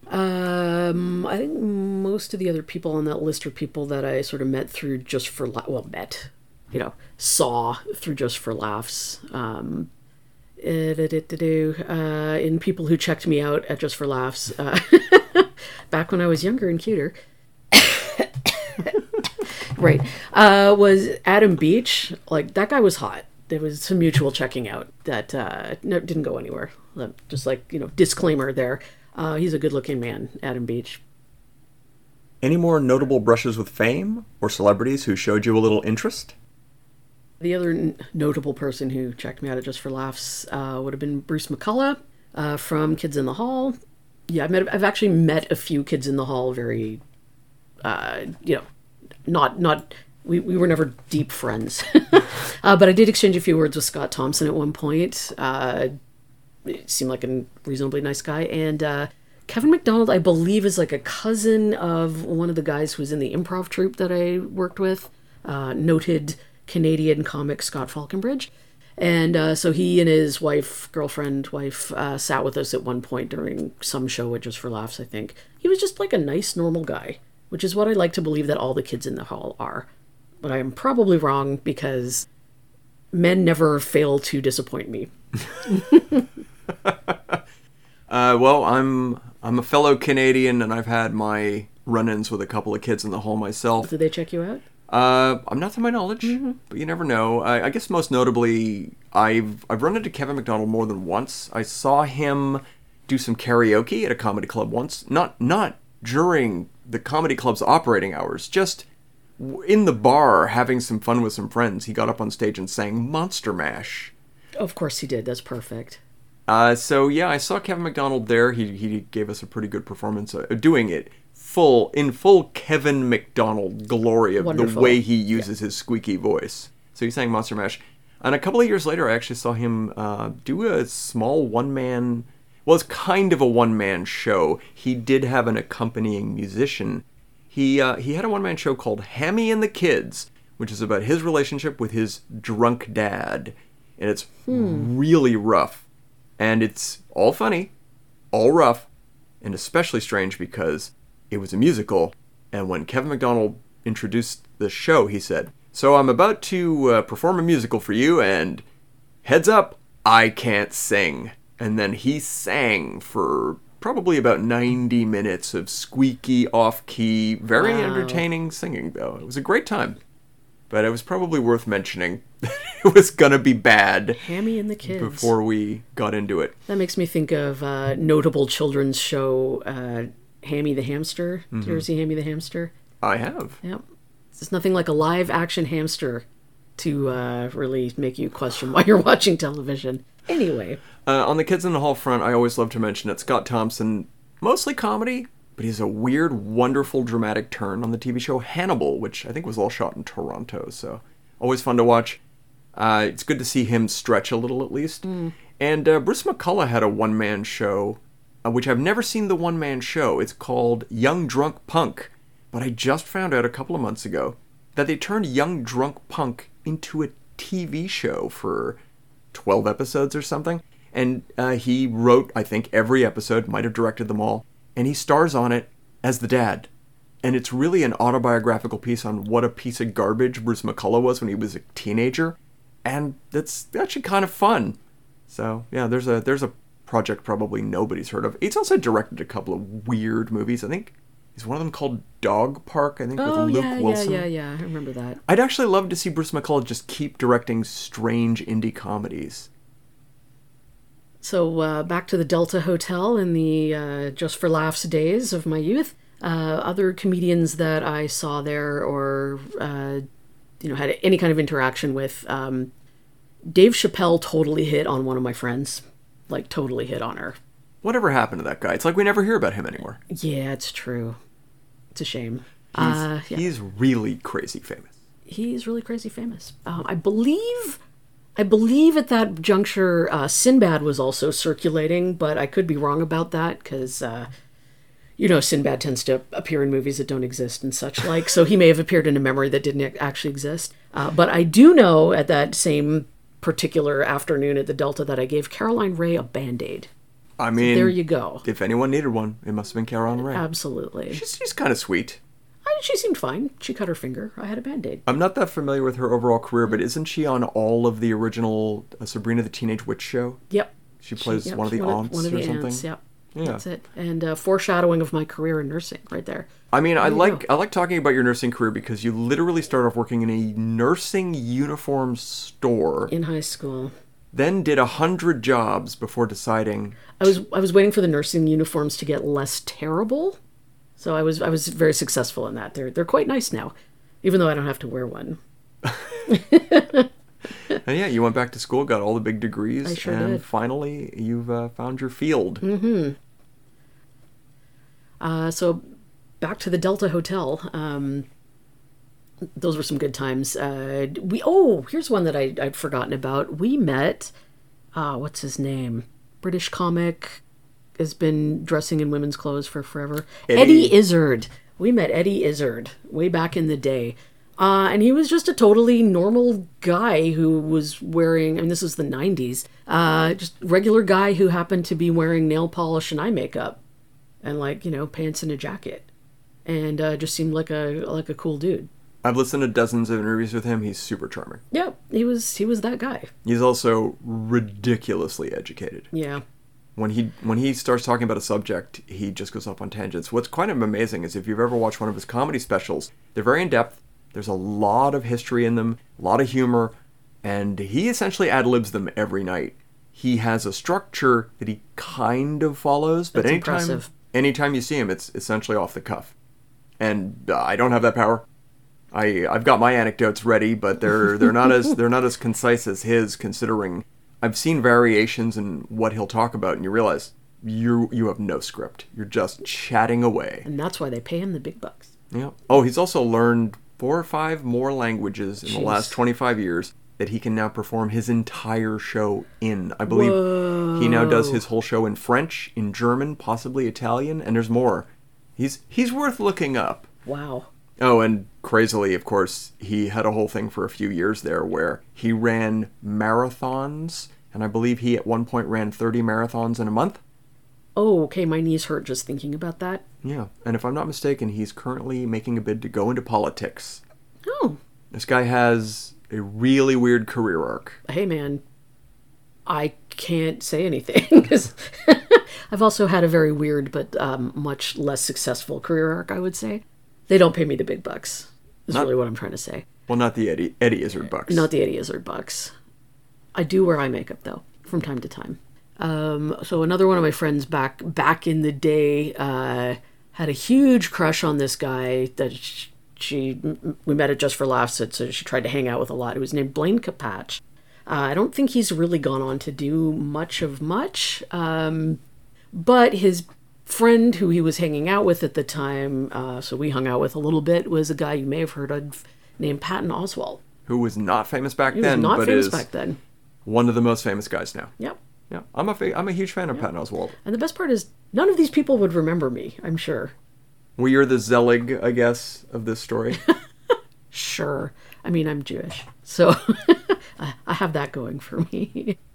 Um, I think most of the other people on that list are people that I sort of met through just for la- well met, you know, saw through just for laughs. Um, uh, in people who checked me out at Just for Laughs uh, back when I was younger and cuter. right. Uh, was Adam Beach. Like, that guy was hot. There was some mutual checking out that uh, no, didn't go anywhere. Just like, you know, disclaimer there. Uh, he's a good looking man, Adam Beach. Any more notable brushes with fame or celebrities who showed you a little interest? The other n- notable person who checked me out at Just for Laughs uh, would have been Bruce McCulloch uh, from Kids in the Hall. Yeah, I've, met, I've actually met a few Kids in the Hall. Very, uh, you know, not not we, we were never deep friends, uh, but I did exchange a few words with Scott Thompson at one point. Uh, seemed like a reasonably nice guy, and uh, Kevin McDonald, I believe, is like a cousin of one of the guys who was in the improv troupe that I worked with. noted Canadian comic Scott Falconbridge. And uh, so he and his wife, girlfriend, wife, uh, sat with us at one point during some show at Just for Laughs, I think. He was just like a nice, normal guy, which is what I like to believe that all the kids in the hall are. But I am probably wrong because men never fail to disappoint me. uh, well, I'm I'm a fellow Canadian, and I've had my run-ins with a couple of kids in the hall myself. Did they check you out? Uh, I'm not to my knowledge, mm-hmm. but you never know. I, I, guess most notably, I've I've run into Kevin McDonald more than once. I saw him do some karaoke at a comedy club once. Not not during the comedy club's operating hours, just in the bar having some fun with some friends. He got up on stage and sang Monster Mash. Of course he did. That's perfect. Uh, so yeah, I saw Kevin McDonald there. He he gave us a pretty good performance uh, doing it full in full Kevin McDonald glory of Wonderful. the way he uses yeah. his squeaky voice. So he sang Monster Mash, and a couple of years later, I actually saw him uh, do a small one man. Well, it's kind of a one man show. He did have an accompanying musician. He uh, he had a one man show called Hammy and the Kids, which is about his relationship with his drunk dad, and it's hmm. really rough, and it's all funny, all rough, and especially strange because it was a musical, and when Kevin McDonald introduced the show, he said, So I'm about to uh, perform a musical for you, and heads up, I can't sing. And then he sang for probably about 90 minutes of squeaky, off key, very wow. entertaining singing, though. It was a great time. But it was probably worth mentioning. it was gonna be bad. Hammy and the kids. Before we got into it. That makes me think of a notable children's show uh, Hammy the Hamster. Mm-hmm. Did you ever see Hammy the Hamster? I have. Yep. There's nothing like a live action hamster to uh, really make you question why you're watching television. Anyway. Uh, on the Kids in the Hall front, I always love to mention that Scott Thompson, mostly comedy, but he's a weird, wonderful, dramatic turn on the TV show Hannibal, which I think was all shot in Toronto, so always fun to watch. Uh, it's good to see him stretch a little at least. Mm. And uh, Bruce McCulloch had a one man show uh, which I've never seen the one man show. It's called Young Drunk Punk. But I just found out a couple of months ago that they turned Young Drunk Punk into a TV show for 12 episodes or something. And uh, he wrote, I think, every episode, might have directed them all, and he stars on it as the dad. And it's really an autobiographical piece on what a piece of garbage Bruce McCulloch was when he was a teenager. And that's actually kind of fun. So yeah, there's a there's a project probably nobody's heard of. He's also directed a couple of weird movies. I think is one of them called Dog Park. I think oh, with Luke yeah, Wilson. Yeah, yeah, yeah. I remember that. I'd actually love to see Bruce McCulloch just keep directing strange indie comedies. So uh, back to the Delta Hotel in the uh, Just for Laughs days of my youth. Uh, other comedians that I saw there or uh, you know had any kind of interaction with. Um, Dave Chappelle totally hit on one of my friends like totally hit on her. Whatever happened to that guy? It's like we never hear about him anymore. Yeah, it's true. It's a shame. He's, uh, yeah. he's really crazy famous. He's really crazy famous. Um, I believe, I believe at that juncture, uh, Sinbad was also circulating, but I could be wrong about that because, uh, you know, Sinbad tends to appear in movies that don't exist and such like. so he may have appeared in a memory that didn't actually exist. Uh, but I do know at that same particular afternoon at the Delta that I gave Caroline Rhea a band aid. I mean, so there you go. If anyone needed one, it must have been Caroline Rhea. Absolutely. She's, she's kind of sweet. I she seemed fine. She cut her finger. I had a band aid. I'm not that familiar with her overall career, but isn't she on all of the original uh, Sabrina the Teenage Witch show? Yep. She plays yep, one of the aunts one of or the something. aunts. Yep. Yeah. That's it. And uh, foreshadowing of my career in nursing, right there. I mean, I like go. I like talking about your nursing career because you literally start off working in a nursing uniform store, In high school, then did a hundred jobs before deciding. I was I was waiting for the nursing uniforms to get less terrible. So I was I was very successful in that. They're they're quite nice now, even though I don't have to wear one. And yeah, you went back to school, got all the big degrees, sure and did. finally you've uh, found your field. Uh, so back to the Delta Hotel. Um, those were some good times. Uh, we oh, here's one that I, I'd forgotten about. We met. Uh, what's his name? British comic has been dressing in women's clothes for forever. Eddie- Eddie, Izzard. We met Eddie Izzard way back in the day. Uh, and he was just a totally normal guy who was wearing, I mean, this was the 90s, uh, just regular guy who happened to be wearing nail polish and eye makeup and like you know pants and a jacket and uh, just seemed like a like a cool dude I've listened to dozens of interviews with him. He's super charming. yeah he was he was that guy He's also ridiculously educated. yeah when he when he starts talking about a subject, he just goes off on tangents. What's kind of amazing is if you've ever watched one of his comedy specials, they're very in depth. There's a lot of history in them, a lot of humor, and he essentially ad libs them every night. He has a structure that he kind of follows, but That's anytime impressive. anytime you see him, it's essentially off the cuff. And uh, I don't have that power. I I've got my anecdotes ready, but they're they're not as they're not as concise as his. Considering I've seen variations in what he'll talk about, and you realize you you have no script. You're just chatting away. and that's why they pay him the big bucks Yeah. Oh, he's also learned four or five more languages in the last 25 years that he can now perform his entire show in. I believe he now does his whole show in French, in German, possibly Italian, and there's more. He's he's worth looking up. wow Oh, and crazily, of course, he had a whole thing for a few years there where he ran marathons, and I believe he at one point ran 30 marathons in a month. oh okay my knees hurt just thinking about that Yeah, and if I'm not mistaken, he's currently making a bid to go into politics. oh This guy has a really weird career arc. hey man i can't say anything i've also had a very weird but um, much less successful career arc i would say they don't pay me the big bucks is Not- really what i'm trying to say Well, not the Eddie Eddie Izzard bucks. Not the Eddie Izzard bucks. I do wear eye makeup though, from time to time. Um, so another one of my friends back back in the day uh, had a huge crush on this guy that sh- she we met at Just for Laughs, so she tried to hang out with a lot. It was named Blaine Capatch. Uh, I don't think he's really gone on to do much of much, um, but his friend who he was hanging out with at the time, uh, so we hung out with a little bit, was a guy you may have heard of named Patton Oswalt. Who was not famous back He then, was not but famous is back then. One of the most famous guys now. Yep. Yeah, I'm a fa- I'm a huge fan of Patton Oswalt. And the best part is, none of these people would remember me, I'm sure. Well, you're the Zelig, I guess, of this story. Sure. I mean, I'm Jewish. So I I have that going for me.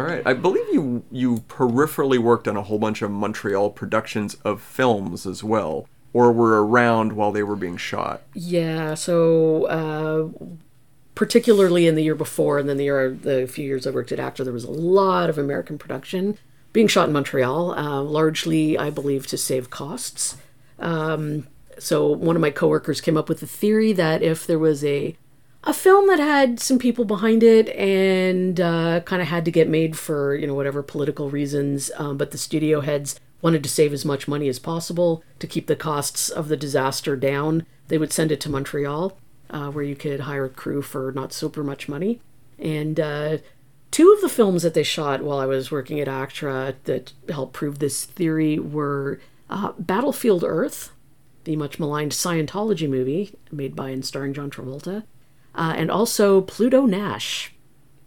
All right, I believe you you peripherally worked on a whole bunch of Montreal productions of films as well, or were around while they were being shot. Yeah, so uh, particularly in the year before and then the year the few years I worked at ACTRA, there was a lot of American production being shot in Montreal, uh, largely, I believe, to save costs. Um, so one of my coworkers came up with the theory that if there was a a film that had some people behind it and uh, kind of had to get made for you know whatever political reasons, um, but the studio heads wanted to save as much money as possible to keep the costs of the disaster down. They would send it to Montreal, uh, where you could hire a crew for not super much money. And uh, two of the films that they shot while I was working at ACTRA that helped prove this theory were uh, Battlefield Earth, the much maligned Scientology movie made by and starring John Travolta, uh, and also Pluto Nash.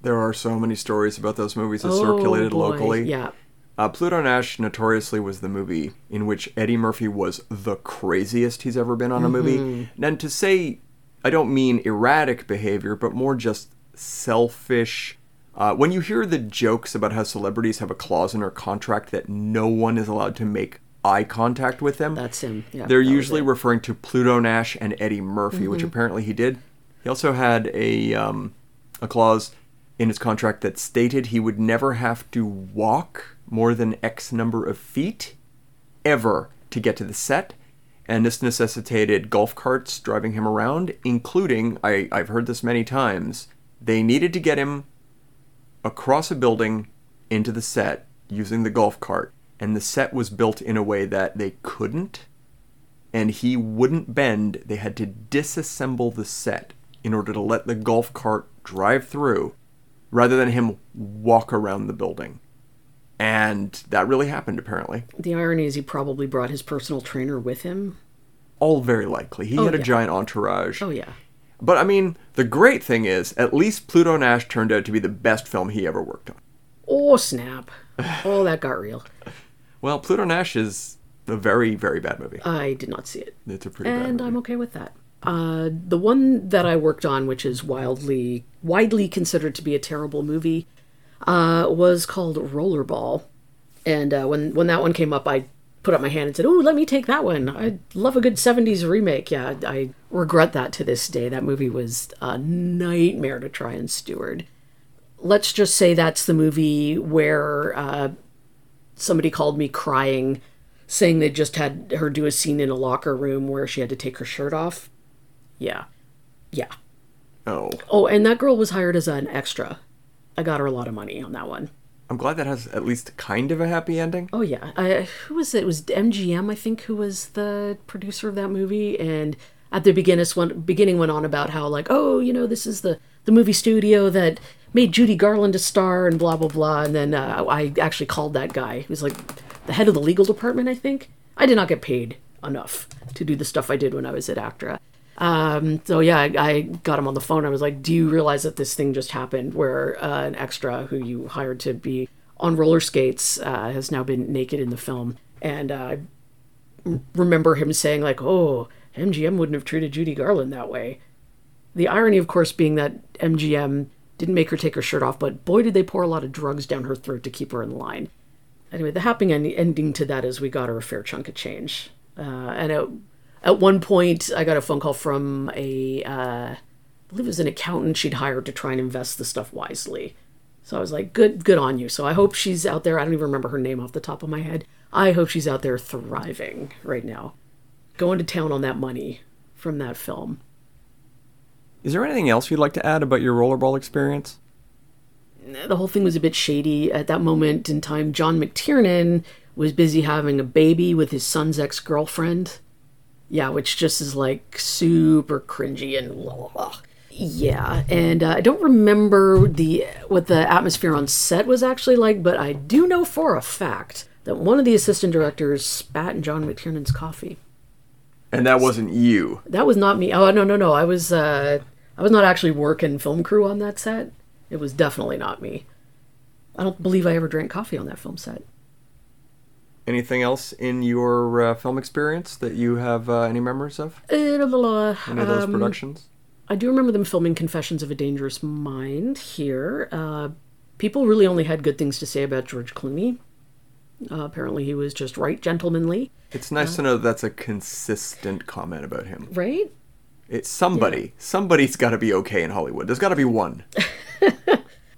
There are so many stories about those movies that Oh, circulated boy. locally. Yeah. Uh, Pluto Nash notoriously was the movie in which Eddie Murphy was the craziest he's ever been on a Mm-hmm. movie. And to say, I don't mean erratic behavior, but more just selfish. Uh, when you hear the jokes about how celebrities have a clause in their contract that no one is allowed to make eye contact with them, That's him. Yeah, they're that usually referring to Pluto Nash and Eddie Murphy, which apparently he did. He also had a um, a clause in his contract that stated he would never have to walk more than X number of feet ever to get to the set. And this necessitated golf carts driving him around, including, I, I've heard this many times, they needed to get him across a building into the set using the golf cart. And the set was built in a way that they couldn't, and he wouldn't bend. They had to disassemble the set in order to let the golf cart drive through rather than him walk around the building. And that really happened, apparently. The irony is he probably brought his personal trainer with him. All very likely. He Oh, had a yeah. giant entourage. Oh yeah. But I mean, the great thing is, at least Pluto Nash turned out to be the best film he ever worked on. Oh snap! Oh, that got real. Well, Pluto Nash is a very, very bad movie. I did not see it, It's a pretty bad and. I'm okay with that. Uh, the one that I worked on, which is wildly widely considered to be a terrible movie, uh, was called Rollerball. And uh, when when that one came up, I put up my hand and said, "Oh, let me take that one. I love a good '70s remake." Yeah, I regret that to this day. That movie was a nightmare to try and steward. Let's just say that's the movie where uh, somebody called me crying, saying they just had her do a scene in a locker room where she had to take her shirt off. Yeah, yeah. Oh, Oh, and that girl was hired as an extra. I got her a lot of money on that one. I'm glad that has at least kind of a happy ending. Oh yeah, I, who was it? It was MGM, I think, who was the producer of that movie. And at the beginning, went, beginning went on about how like, oh, you know, this is the the movie studio that made Judy Garland a star and blah blah blah. And then uh, I actually called that guy, He was like the head of the legal department, I think. I did not get paid enough to do the stuff I did when I was at ACTRA. Um, so yeah, I, I got him on the phone. I was like, "Do you realize that this thing just happened, where uh, an extra who you hired to be on roller skates uh, has now been naked in the film?" And uh, I remember him saying like, "Oh, MGM wouldn't have treated Judy Garland that way." The irony, of course, being that MGM didn't make her take her shirt off, but boy, did they pour a lot of drugs down her throat to keep her in line. Anyway, the happy ending to that is we got her a fair chunk of change. Uh, and at, at one point, I got a phone call from a, uh, I believe it was an accountant she'd hired to try and invest the stuff wisely. So I was like, good, good on you. So I hope she's out there. I don't even remember her name off the top of my head. I hope she's out there thriving right now, going to town on that money from that film. Is there anything else you'd like to add about your rollerball experience? the whole thing was a bit shady at that moment in time. John McTiernan was busy having a baby with his son's ex girlfriend. Yeah, which just is like super cringy and blah, blah, blah. yeah. And uh, I don't remember the what the atmosphere on set was actually like, but I do know for a fact that one of the assistant directors spat in John McTiernan's coffee. And that wasn't you. That was not me. Oh no no no! I was uh, I was not actually working film crew on that set. It was definitely not me. I don't believe I ever drank coffee on that film set. Anything else in your uh, film experience that you have uh, any memories of? Blah, Any of those um, productions? I do remember them filming Confessions of a Dangerous Mind here. Uh, people really only had good things to say about George Clooney. Uh, apparently, he was just right gentlemanly, It's nice to know that that's a consistent comment about him. right? It's somebody. Somebody's got to be okay in Hollywood. There's got to be one.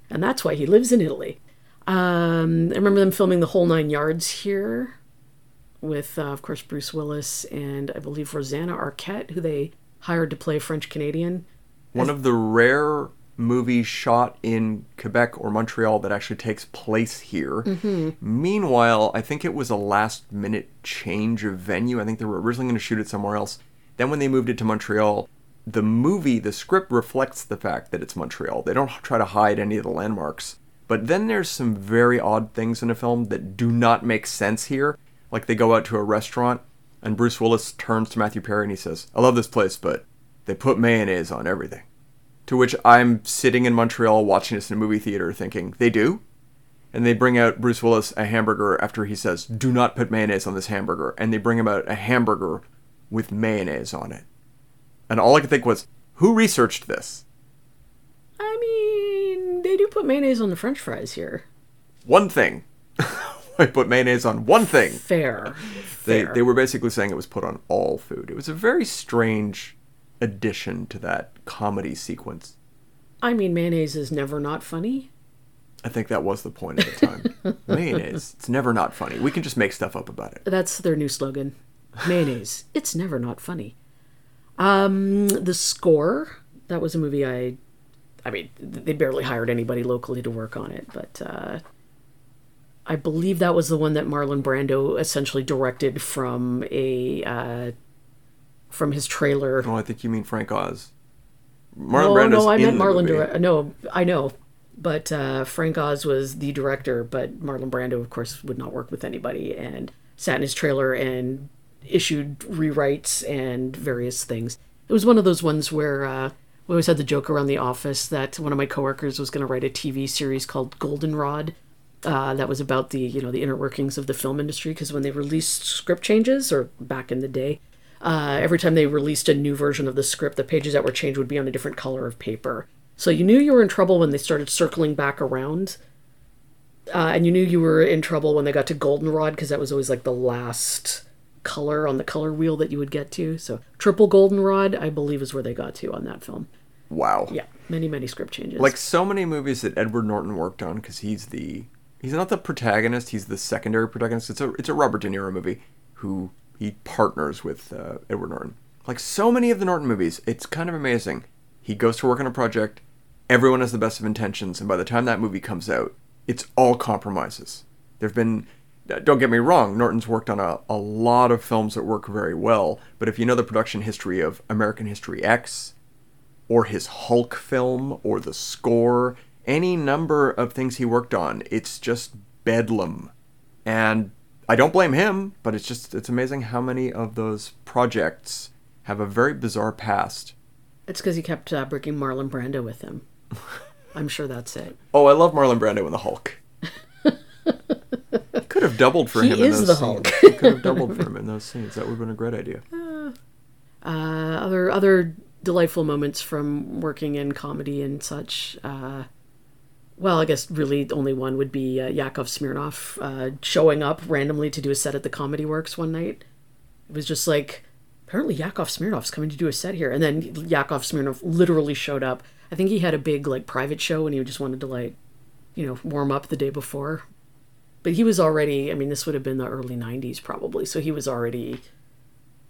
and that's why he lives in Italy. Um, I remember them filming the whole nine yards here, with uh, of course Bruce Willis and I believe Rosanna Arquette, who they hired to play French Canadian. One of the rare movies shot in Quebec or Montreal that actually takes place here. Meanwhile, I think it was a last minute change of venue. I think they were originally going to shoot it somewhere else. Then when they moved it to Montreal, the movie, the script reflects the fact that it's Montreal. They don't try to hide any of the landmarks. But then there's some very odd things in the film that do not make sense here. Like they go out to a restaurant and Bruce Willis turns to Matthew Perry and he says, I love this place, but they put mayonnaise on everything. To which I'm sitting in Montreal watching this in a movie theater thinking, they do? And they bring out Bruce Willis a hamburger after he says, do not put mayonnaise on this hamburger. And they bring him out a hamburger with mayonnaise on it. And all I could think was, who researched this? I mean, they do put mayonnaise on the French fries here. One thing. I put mayonnaise on one thing. Fair. They Fair. they were basically saying it was put on all food. It was a very strange addition to that comedy sequence. I mean, mayonnaise is never not funny. I think that was the point at the time. mayonnaise. It's never not funny. We can just make stuff up about it. That's their new slogan. Mayonnaise. it's never not funny. Um, the score. That was a movie I. I mean, they barely hired anybody locally to work on it, but uh, I believe that was the one that Marlon Brando essentially directed from a uh, from his trailer. Oh, I think you mean Frank Oz. Marlon no, Brando's no, I meant Marlon. Dire- no, I know, but uh, Frank Oz was the director, but Marlon Brando, of course, would not work with anybody and sat in his trailer and issued rewrites and various things. It was one of those ones where uh, we always had the joke around the office that one of my coworkers was going to write a TV series called Goldenrod. Uh, that was about the you know the inner workings of the film industry because when they released script changes or back in the day, uh, every time they released a new version of the script, the pages that were changed would be on a different color of paper. So you knew you were in trouble when they started circling back around. Uh, and you knew you were in trouble when they got to Goldenrod because that was always like the last color on the color wheel that you would get to. So triple Goldenrod, I believe, is where they got to on that film. Wow. Yeah, many, many script changes. Like so many movies that Edward Norton worked on, because he's the he's not the protagonist, he's the secondary protagonist. It's a it's a Robert De Niro movie who he partners with uh, Edward Norton. Like so many of the Norton movies, it's kind of amazing. He goes to work on a project, everyone has the best of intentions, and by the time that movie comes out, it's all compromises. There've been don't get me wrong, Norton's worked on a, a lot of films that work very well, but if you know the production history of American History X, or his Hulk film or the score, any number of things he worked on, it's just bedlam. And I don't blame him, but it's just it's amazing how many of those projects have a very bizarre past. it's because he kept uh, bringing Marlon Brando with him. I'm sure that's it. Oh, I love Marlon Brando in the Hulk. Could have doubled for He him in is those the scenes. Hulk. Could have doubled for him in those scenes. That would have been a great idea. Uh, other other delightful moments from working in comedy and such. Uh, well, I guess really only one would be uh, Yakov Smirnoff uh, showing up randomly to do a set at the Comedy Works one night. It was just like, apparently Yakov Smirnoff's coming to do a set here, and then Yakov Smirnoff literally showed up. I think he had a big like private show, and he just wanted to like, you know, warm up the day before. But he was already. I mean, this would have been the early '90s probably, so he was already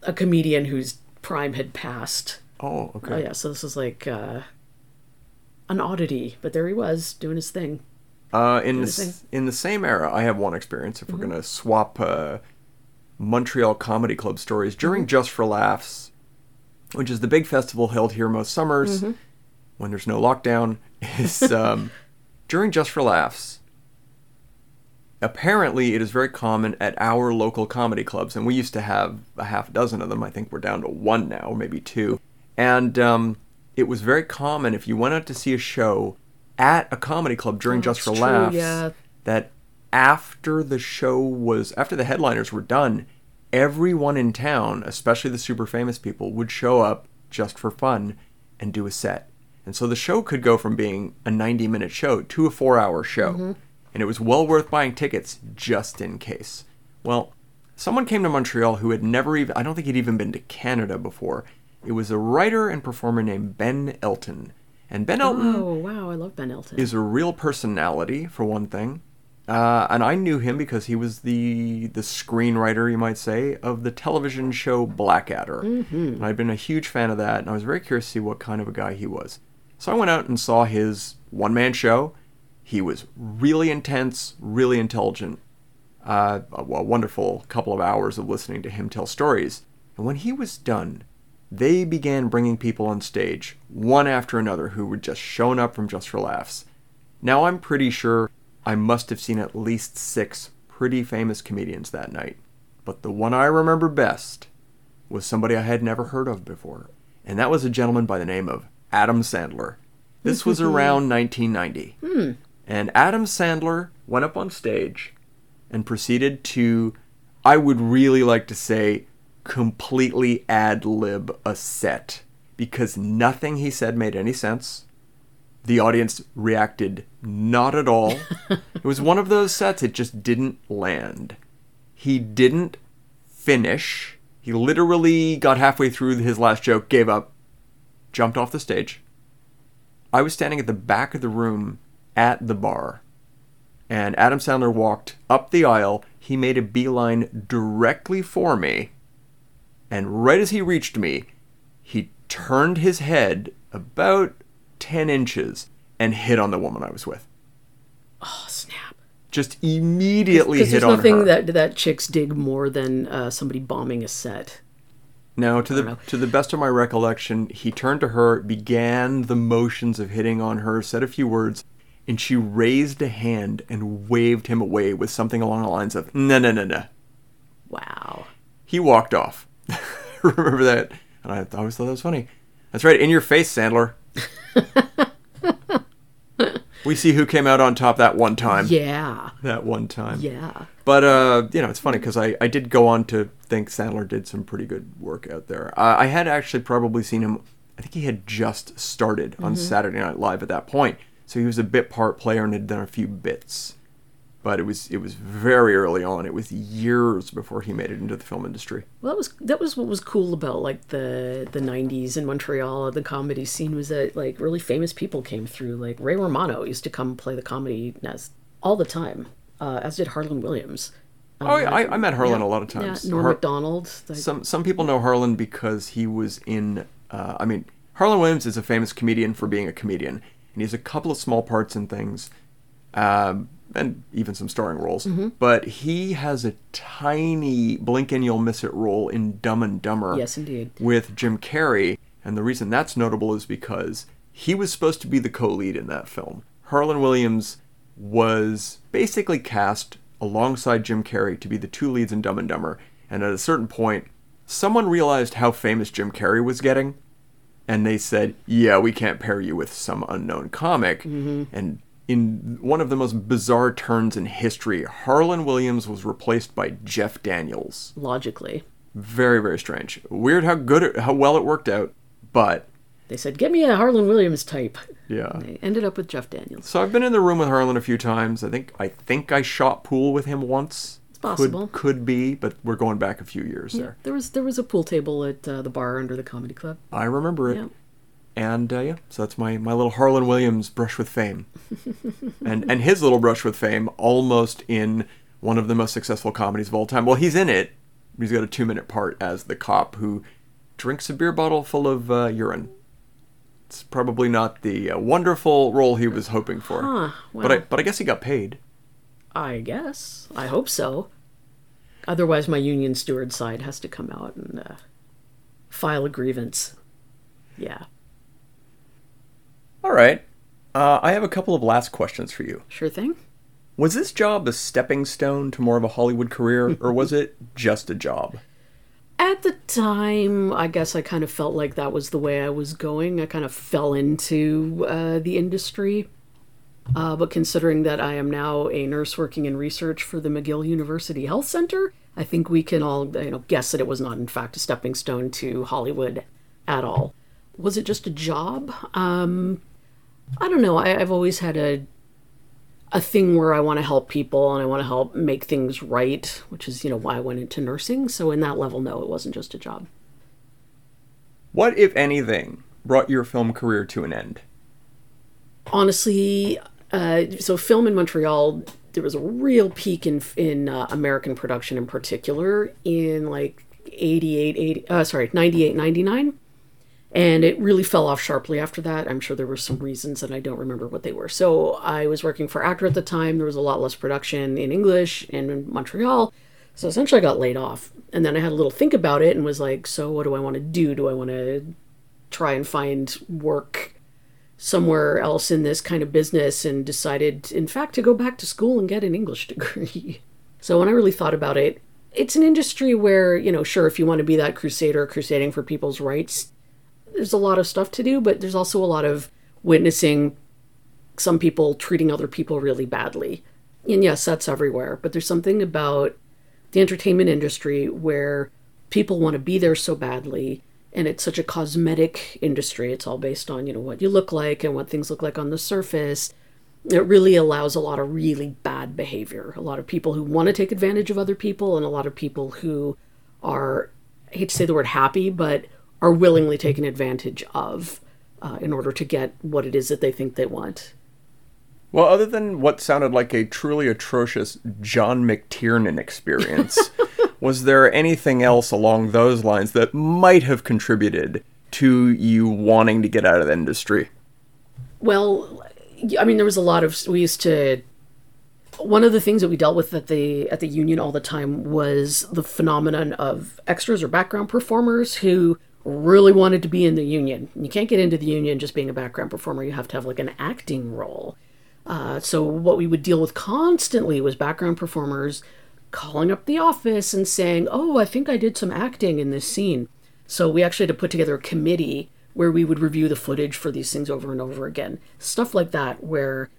a comedian whose prime had passed. Oh, okay. Oh yeah, so this was like uh, an oddity, but there he was doing his thing. Uh, in the, in the same era, I have one experience. If we're Mm-hmm. gonna swap uh, Montreal Comedy Club stories during Mm-hmm. Just for Laughs, which is the big festival held here most summers Mm-hmm. when there's no lockdown, is um, during Just for Laughs. Apparently, it is very common at our local comedy clubs, and we used to have a half dozen of them. I think we're down to one now, maybe two. And um, it was very common if you went out to see a show at a comedy club during Oh, Just for true, Laughs yeah. that after the show was after the headliners were done, everyone in town, especially the super famous people, would show up just for fun and do a set. And so the show could go from being a 90 minute show to a four hour show. And it was well worth buying tickets just in case. Well, someone came to Montreal who had never even, I don't think he'd even been to Canada before. It was a writer and performer named Ben Elton. And Ben Elton Oh wow, I love Ben Elton. is a real personality for one thing, uh, and I knew him because he was the the screenwriter, you might say, of the television show Blackadder. Mm-hmm. And I'd been a huge fan of that, and I was very curious to see what kind of a guy he was. So I went out and saw his one man show. He was really intense, really intelligent. Uh, a, a wonderful couple of hours of listening to him tell stories. And when he was done, they began bringing people on stage, one after another, who were just shown up from Just for Laughs. Now, I'm pretty sure I must have seen at least six pretty famous comedians that night. But the one I remember best was somebody I had never heard of before. And that was a gentleman by the name of Adam Sandler. This was around 1990. And Adam Sandler went up on stage and proceeded to, I would really like to say, completely ad lib a set because nothing he said made any sense. The audience reacted not at all. it was one of those sets, it just didn't land. He didn't finish. He literally got halfway through his last joke, gave up, jumped off the stage. I was standing at the back of the room at the bar, and Adam Sandler walked up the aisle. He made a beeline directly for me, and right as he reached me, he turned his head about 10 inches and hit on the woman I was with. Oh, snap. Just immediately Because hit there's nothing that that chicks dig more than uh, somebody bombing a set. Now, to the know. to the best of my recollection, he turned to her, began the motions of hitting on her, said a few words, and she raised a hand and waved him away with something along the lines of "No, no, no, no." Wow. He walked off. Remember that? And I always thought that was funny. That's right, in your face, Sandler. we see who came out on top that one time. Yeah. That one time. Yeah. But uh, you know, it's funny because I, I did go on to think Sandler did some pretty good work out there. Uh, I had actually probably seen him. I think he had just started on Saturday Night Live at that point, so he was a bit part player and had done a few bits. But it was it was very early on. It was years before he made it into the film industry. Well, that was that was what was cool about like the the '90s in Montreal. The comedy scene was that like really famous people came through. Like Ray Romano used to come play the Comedy Nest all the time, uh, as did Harland Williams. Oh, yeah, I, I met Harland a lot of times. Yeah. Norm Har- Macdonald. like- Some some people know Harland because he was in. Uh, I mean, Harland Williams is a famous comedian for being a comedian, and he has a couple of small parts in things, um, and even some starring roles. Mm-hmm. But he has a tiny blink and you'll miss it role in Dumb and Dumber. Yes, indeed. With Jim Carrey, and the reason that's notable is because he was supposed to be the co-lead in that film. Harland Williams was basically cast alongside Jim Carrey to be the two leads in Dumb and Dumber, and at a certain point, someone realized how famous Jim Carrey was getting, and they said, "Yeah, we can't pair you with some unknown comic." Mm-hmm. And in one of the most bizarre turns in history, Harland Williams was replaced by Jeff Daniels. logically, Very, very strange. Weird how good, it, how well it worked out, but they said, "Get me a Harland Williams type." yeah. They ended up with Jeff Daniels. So I've been in the room with Harland a few times. I think I think I shot pool with him once. Possible. Could, could be, but we're going back a few years there. There was there was a pool table at uh, the bar under the comedy club. I remember it. Yeah. And uh, yeah, so that's my, my little Harland Williams brush with fame. and and his little brush with fame almost in one of the most successful comedies of all time. Well, he's in it. He's got a two minute part as the cop who drinks a beer bottle full of uh, urine. It's probably not the uh, wonderful role he was hoping for. Huh, But I but I guess he got paid. I guess. I hope so. Otherwise, my union steward side has to come out and uh, file a grievance. Yeah, All right. Uh, I have a couple of last questions for you. sure thing. Was this job a stepping stone to more of a Hollywood career, or was it just a job? At the time, I guess I kind of felt like that was the way I was going. I kind of fell into uh, the industry. Uh, but considering that I am now a nurse working in research for the McGill University Health Center, I think we can all you know guess that it was not in fact a stepping stone to Hollywood at all. Was it just a job? Um, I don't know. I, I've always had a a thing where I want to help people and I want to help make things right, which is, you know, why I went into nursing. So in that level, no, it wasn't just a job. What, if anything, brought your film career to an end? Honestly, uh, so film in Montreal, there was a real peak in in uh, American production in particular in like 88, 80, uh, sorry, 98, 99. And it really fell off sharply after that. I'm sure there were some reasons and I don't remember what they were. So I was working for ACTRA at the time. There was a lot less production in English and in Montreal. So essentially I got laid off. And then I had a little think about it and was like, so what do I want to do? Do I want to try and find work somewhere else in this kind of business and decided, in fact, to go back to school and get an English degree. So when I really thought about it, it's an industry where, you know, sure, if you want to be that crusader crusading for people's rights, there's a lot of stuff to do, but there's also a lot of witnessing some people treating other people really badly. And yes, that's everywhere, but there's something about the entertainment industry where people want to be there so badly and it's such a cosmetic industry. It's all based on, you know, what you look like and what things look like on the surface. It really allows a lot of really bad behavior. A lot of people who want to take advantage of other people, and a lot of people who are, I hate to say the word happy, but are willingly taken advantage of uh, in order to get what it is that they think they want. Well, other than what sounded like a truly atrocious John McTiernan experience, was there anything else along those lines that might have contributed to you wanting to get out of the industry? Well, I mean, there was a lot of. We used to. One of the things that we dealt with at the at the union all the time was the phenomenon of extras or background performers who really wanted to be in the union. You can't get into the union just being a background performer. You have to have like an acting role. Uh, so what we would deal with constantly was background performers calling up the office and saying, "Oh, I think I did some acting in this scene." So we actually had to put together a committee where we would review the footage for these things over and over again. Stuff like that where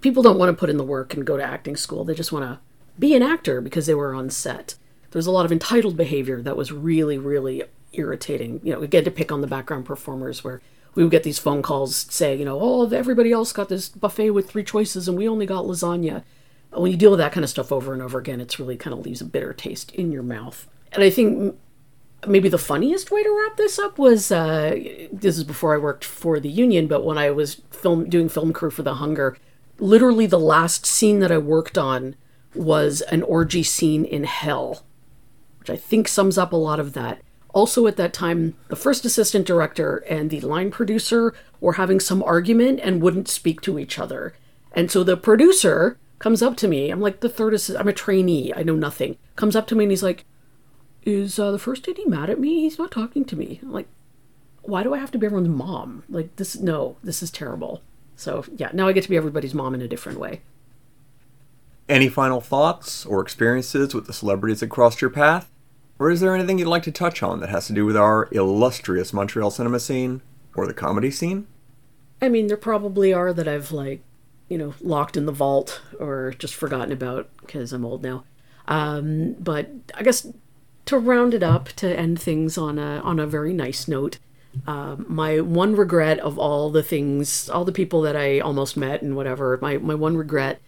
people don't want to put in the work and go to acting school. They just want to be an actor because they were on set. There's a lot of entitled behavior that was really, really irritating. You know, we get to pick on the background performers where we would get these phone calls saying, you know, oh, everybody else got this buffet with three choices and we only got lasagna. When you deal with that kind of stuff over and over again, it's really kind of leaves a bitter taste in your mouth. And I think maybe the funniest way to wrap this up was uh, this is before I worked for the union, but when I was film doing film crew for The Hunger, literally the last scene that I worked on was an orgy scene in hell, which I think sums up a lot of that. Also, at that time, the first assistant director and the line producer were having some argument and wouldn't speak to each other. And so the producer comes up to me. I'm like the third assistant, I'm a trainee, I know nothing. Comes up to me and he's like, Is uh, the first AD mad at me? He's not talking to me. I'm like, why do I have to be everyone's mom? Like, this, no, this is terrible. So, yeah, now I get to be everybody's mom in a different way. Any final thoughts or experiences with the celebrities that crossed your path? Or is there anything you'd like to touch on that has to do with our illustrious Montreal cinema scene or the comedy scene? I mean, there probably are that I've like, you know, locked in the vault or just forgotten about because I'm old now. Um, but I guess to round it up, to end things on a on a very nice note, uh, my one regret of all the things, all the people that I almost met and whatever, my my one regret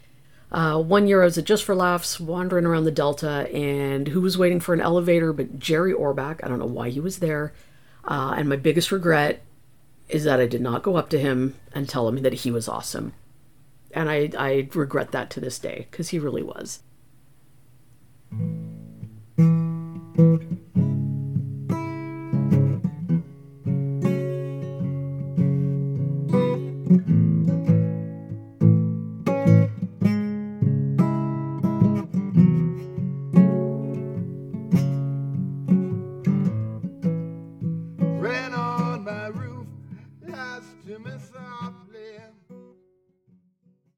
uh, one year I was at Just for Laughs, wandering around the Delta, and who was waiting for an elevator but Jerry Orbach. I don't know why he was there. Uh, and my biggest regret is that I did not go up to him and tell him that he was awesome. And I, I regret that to this day because he really was.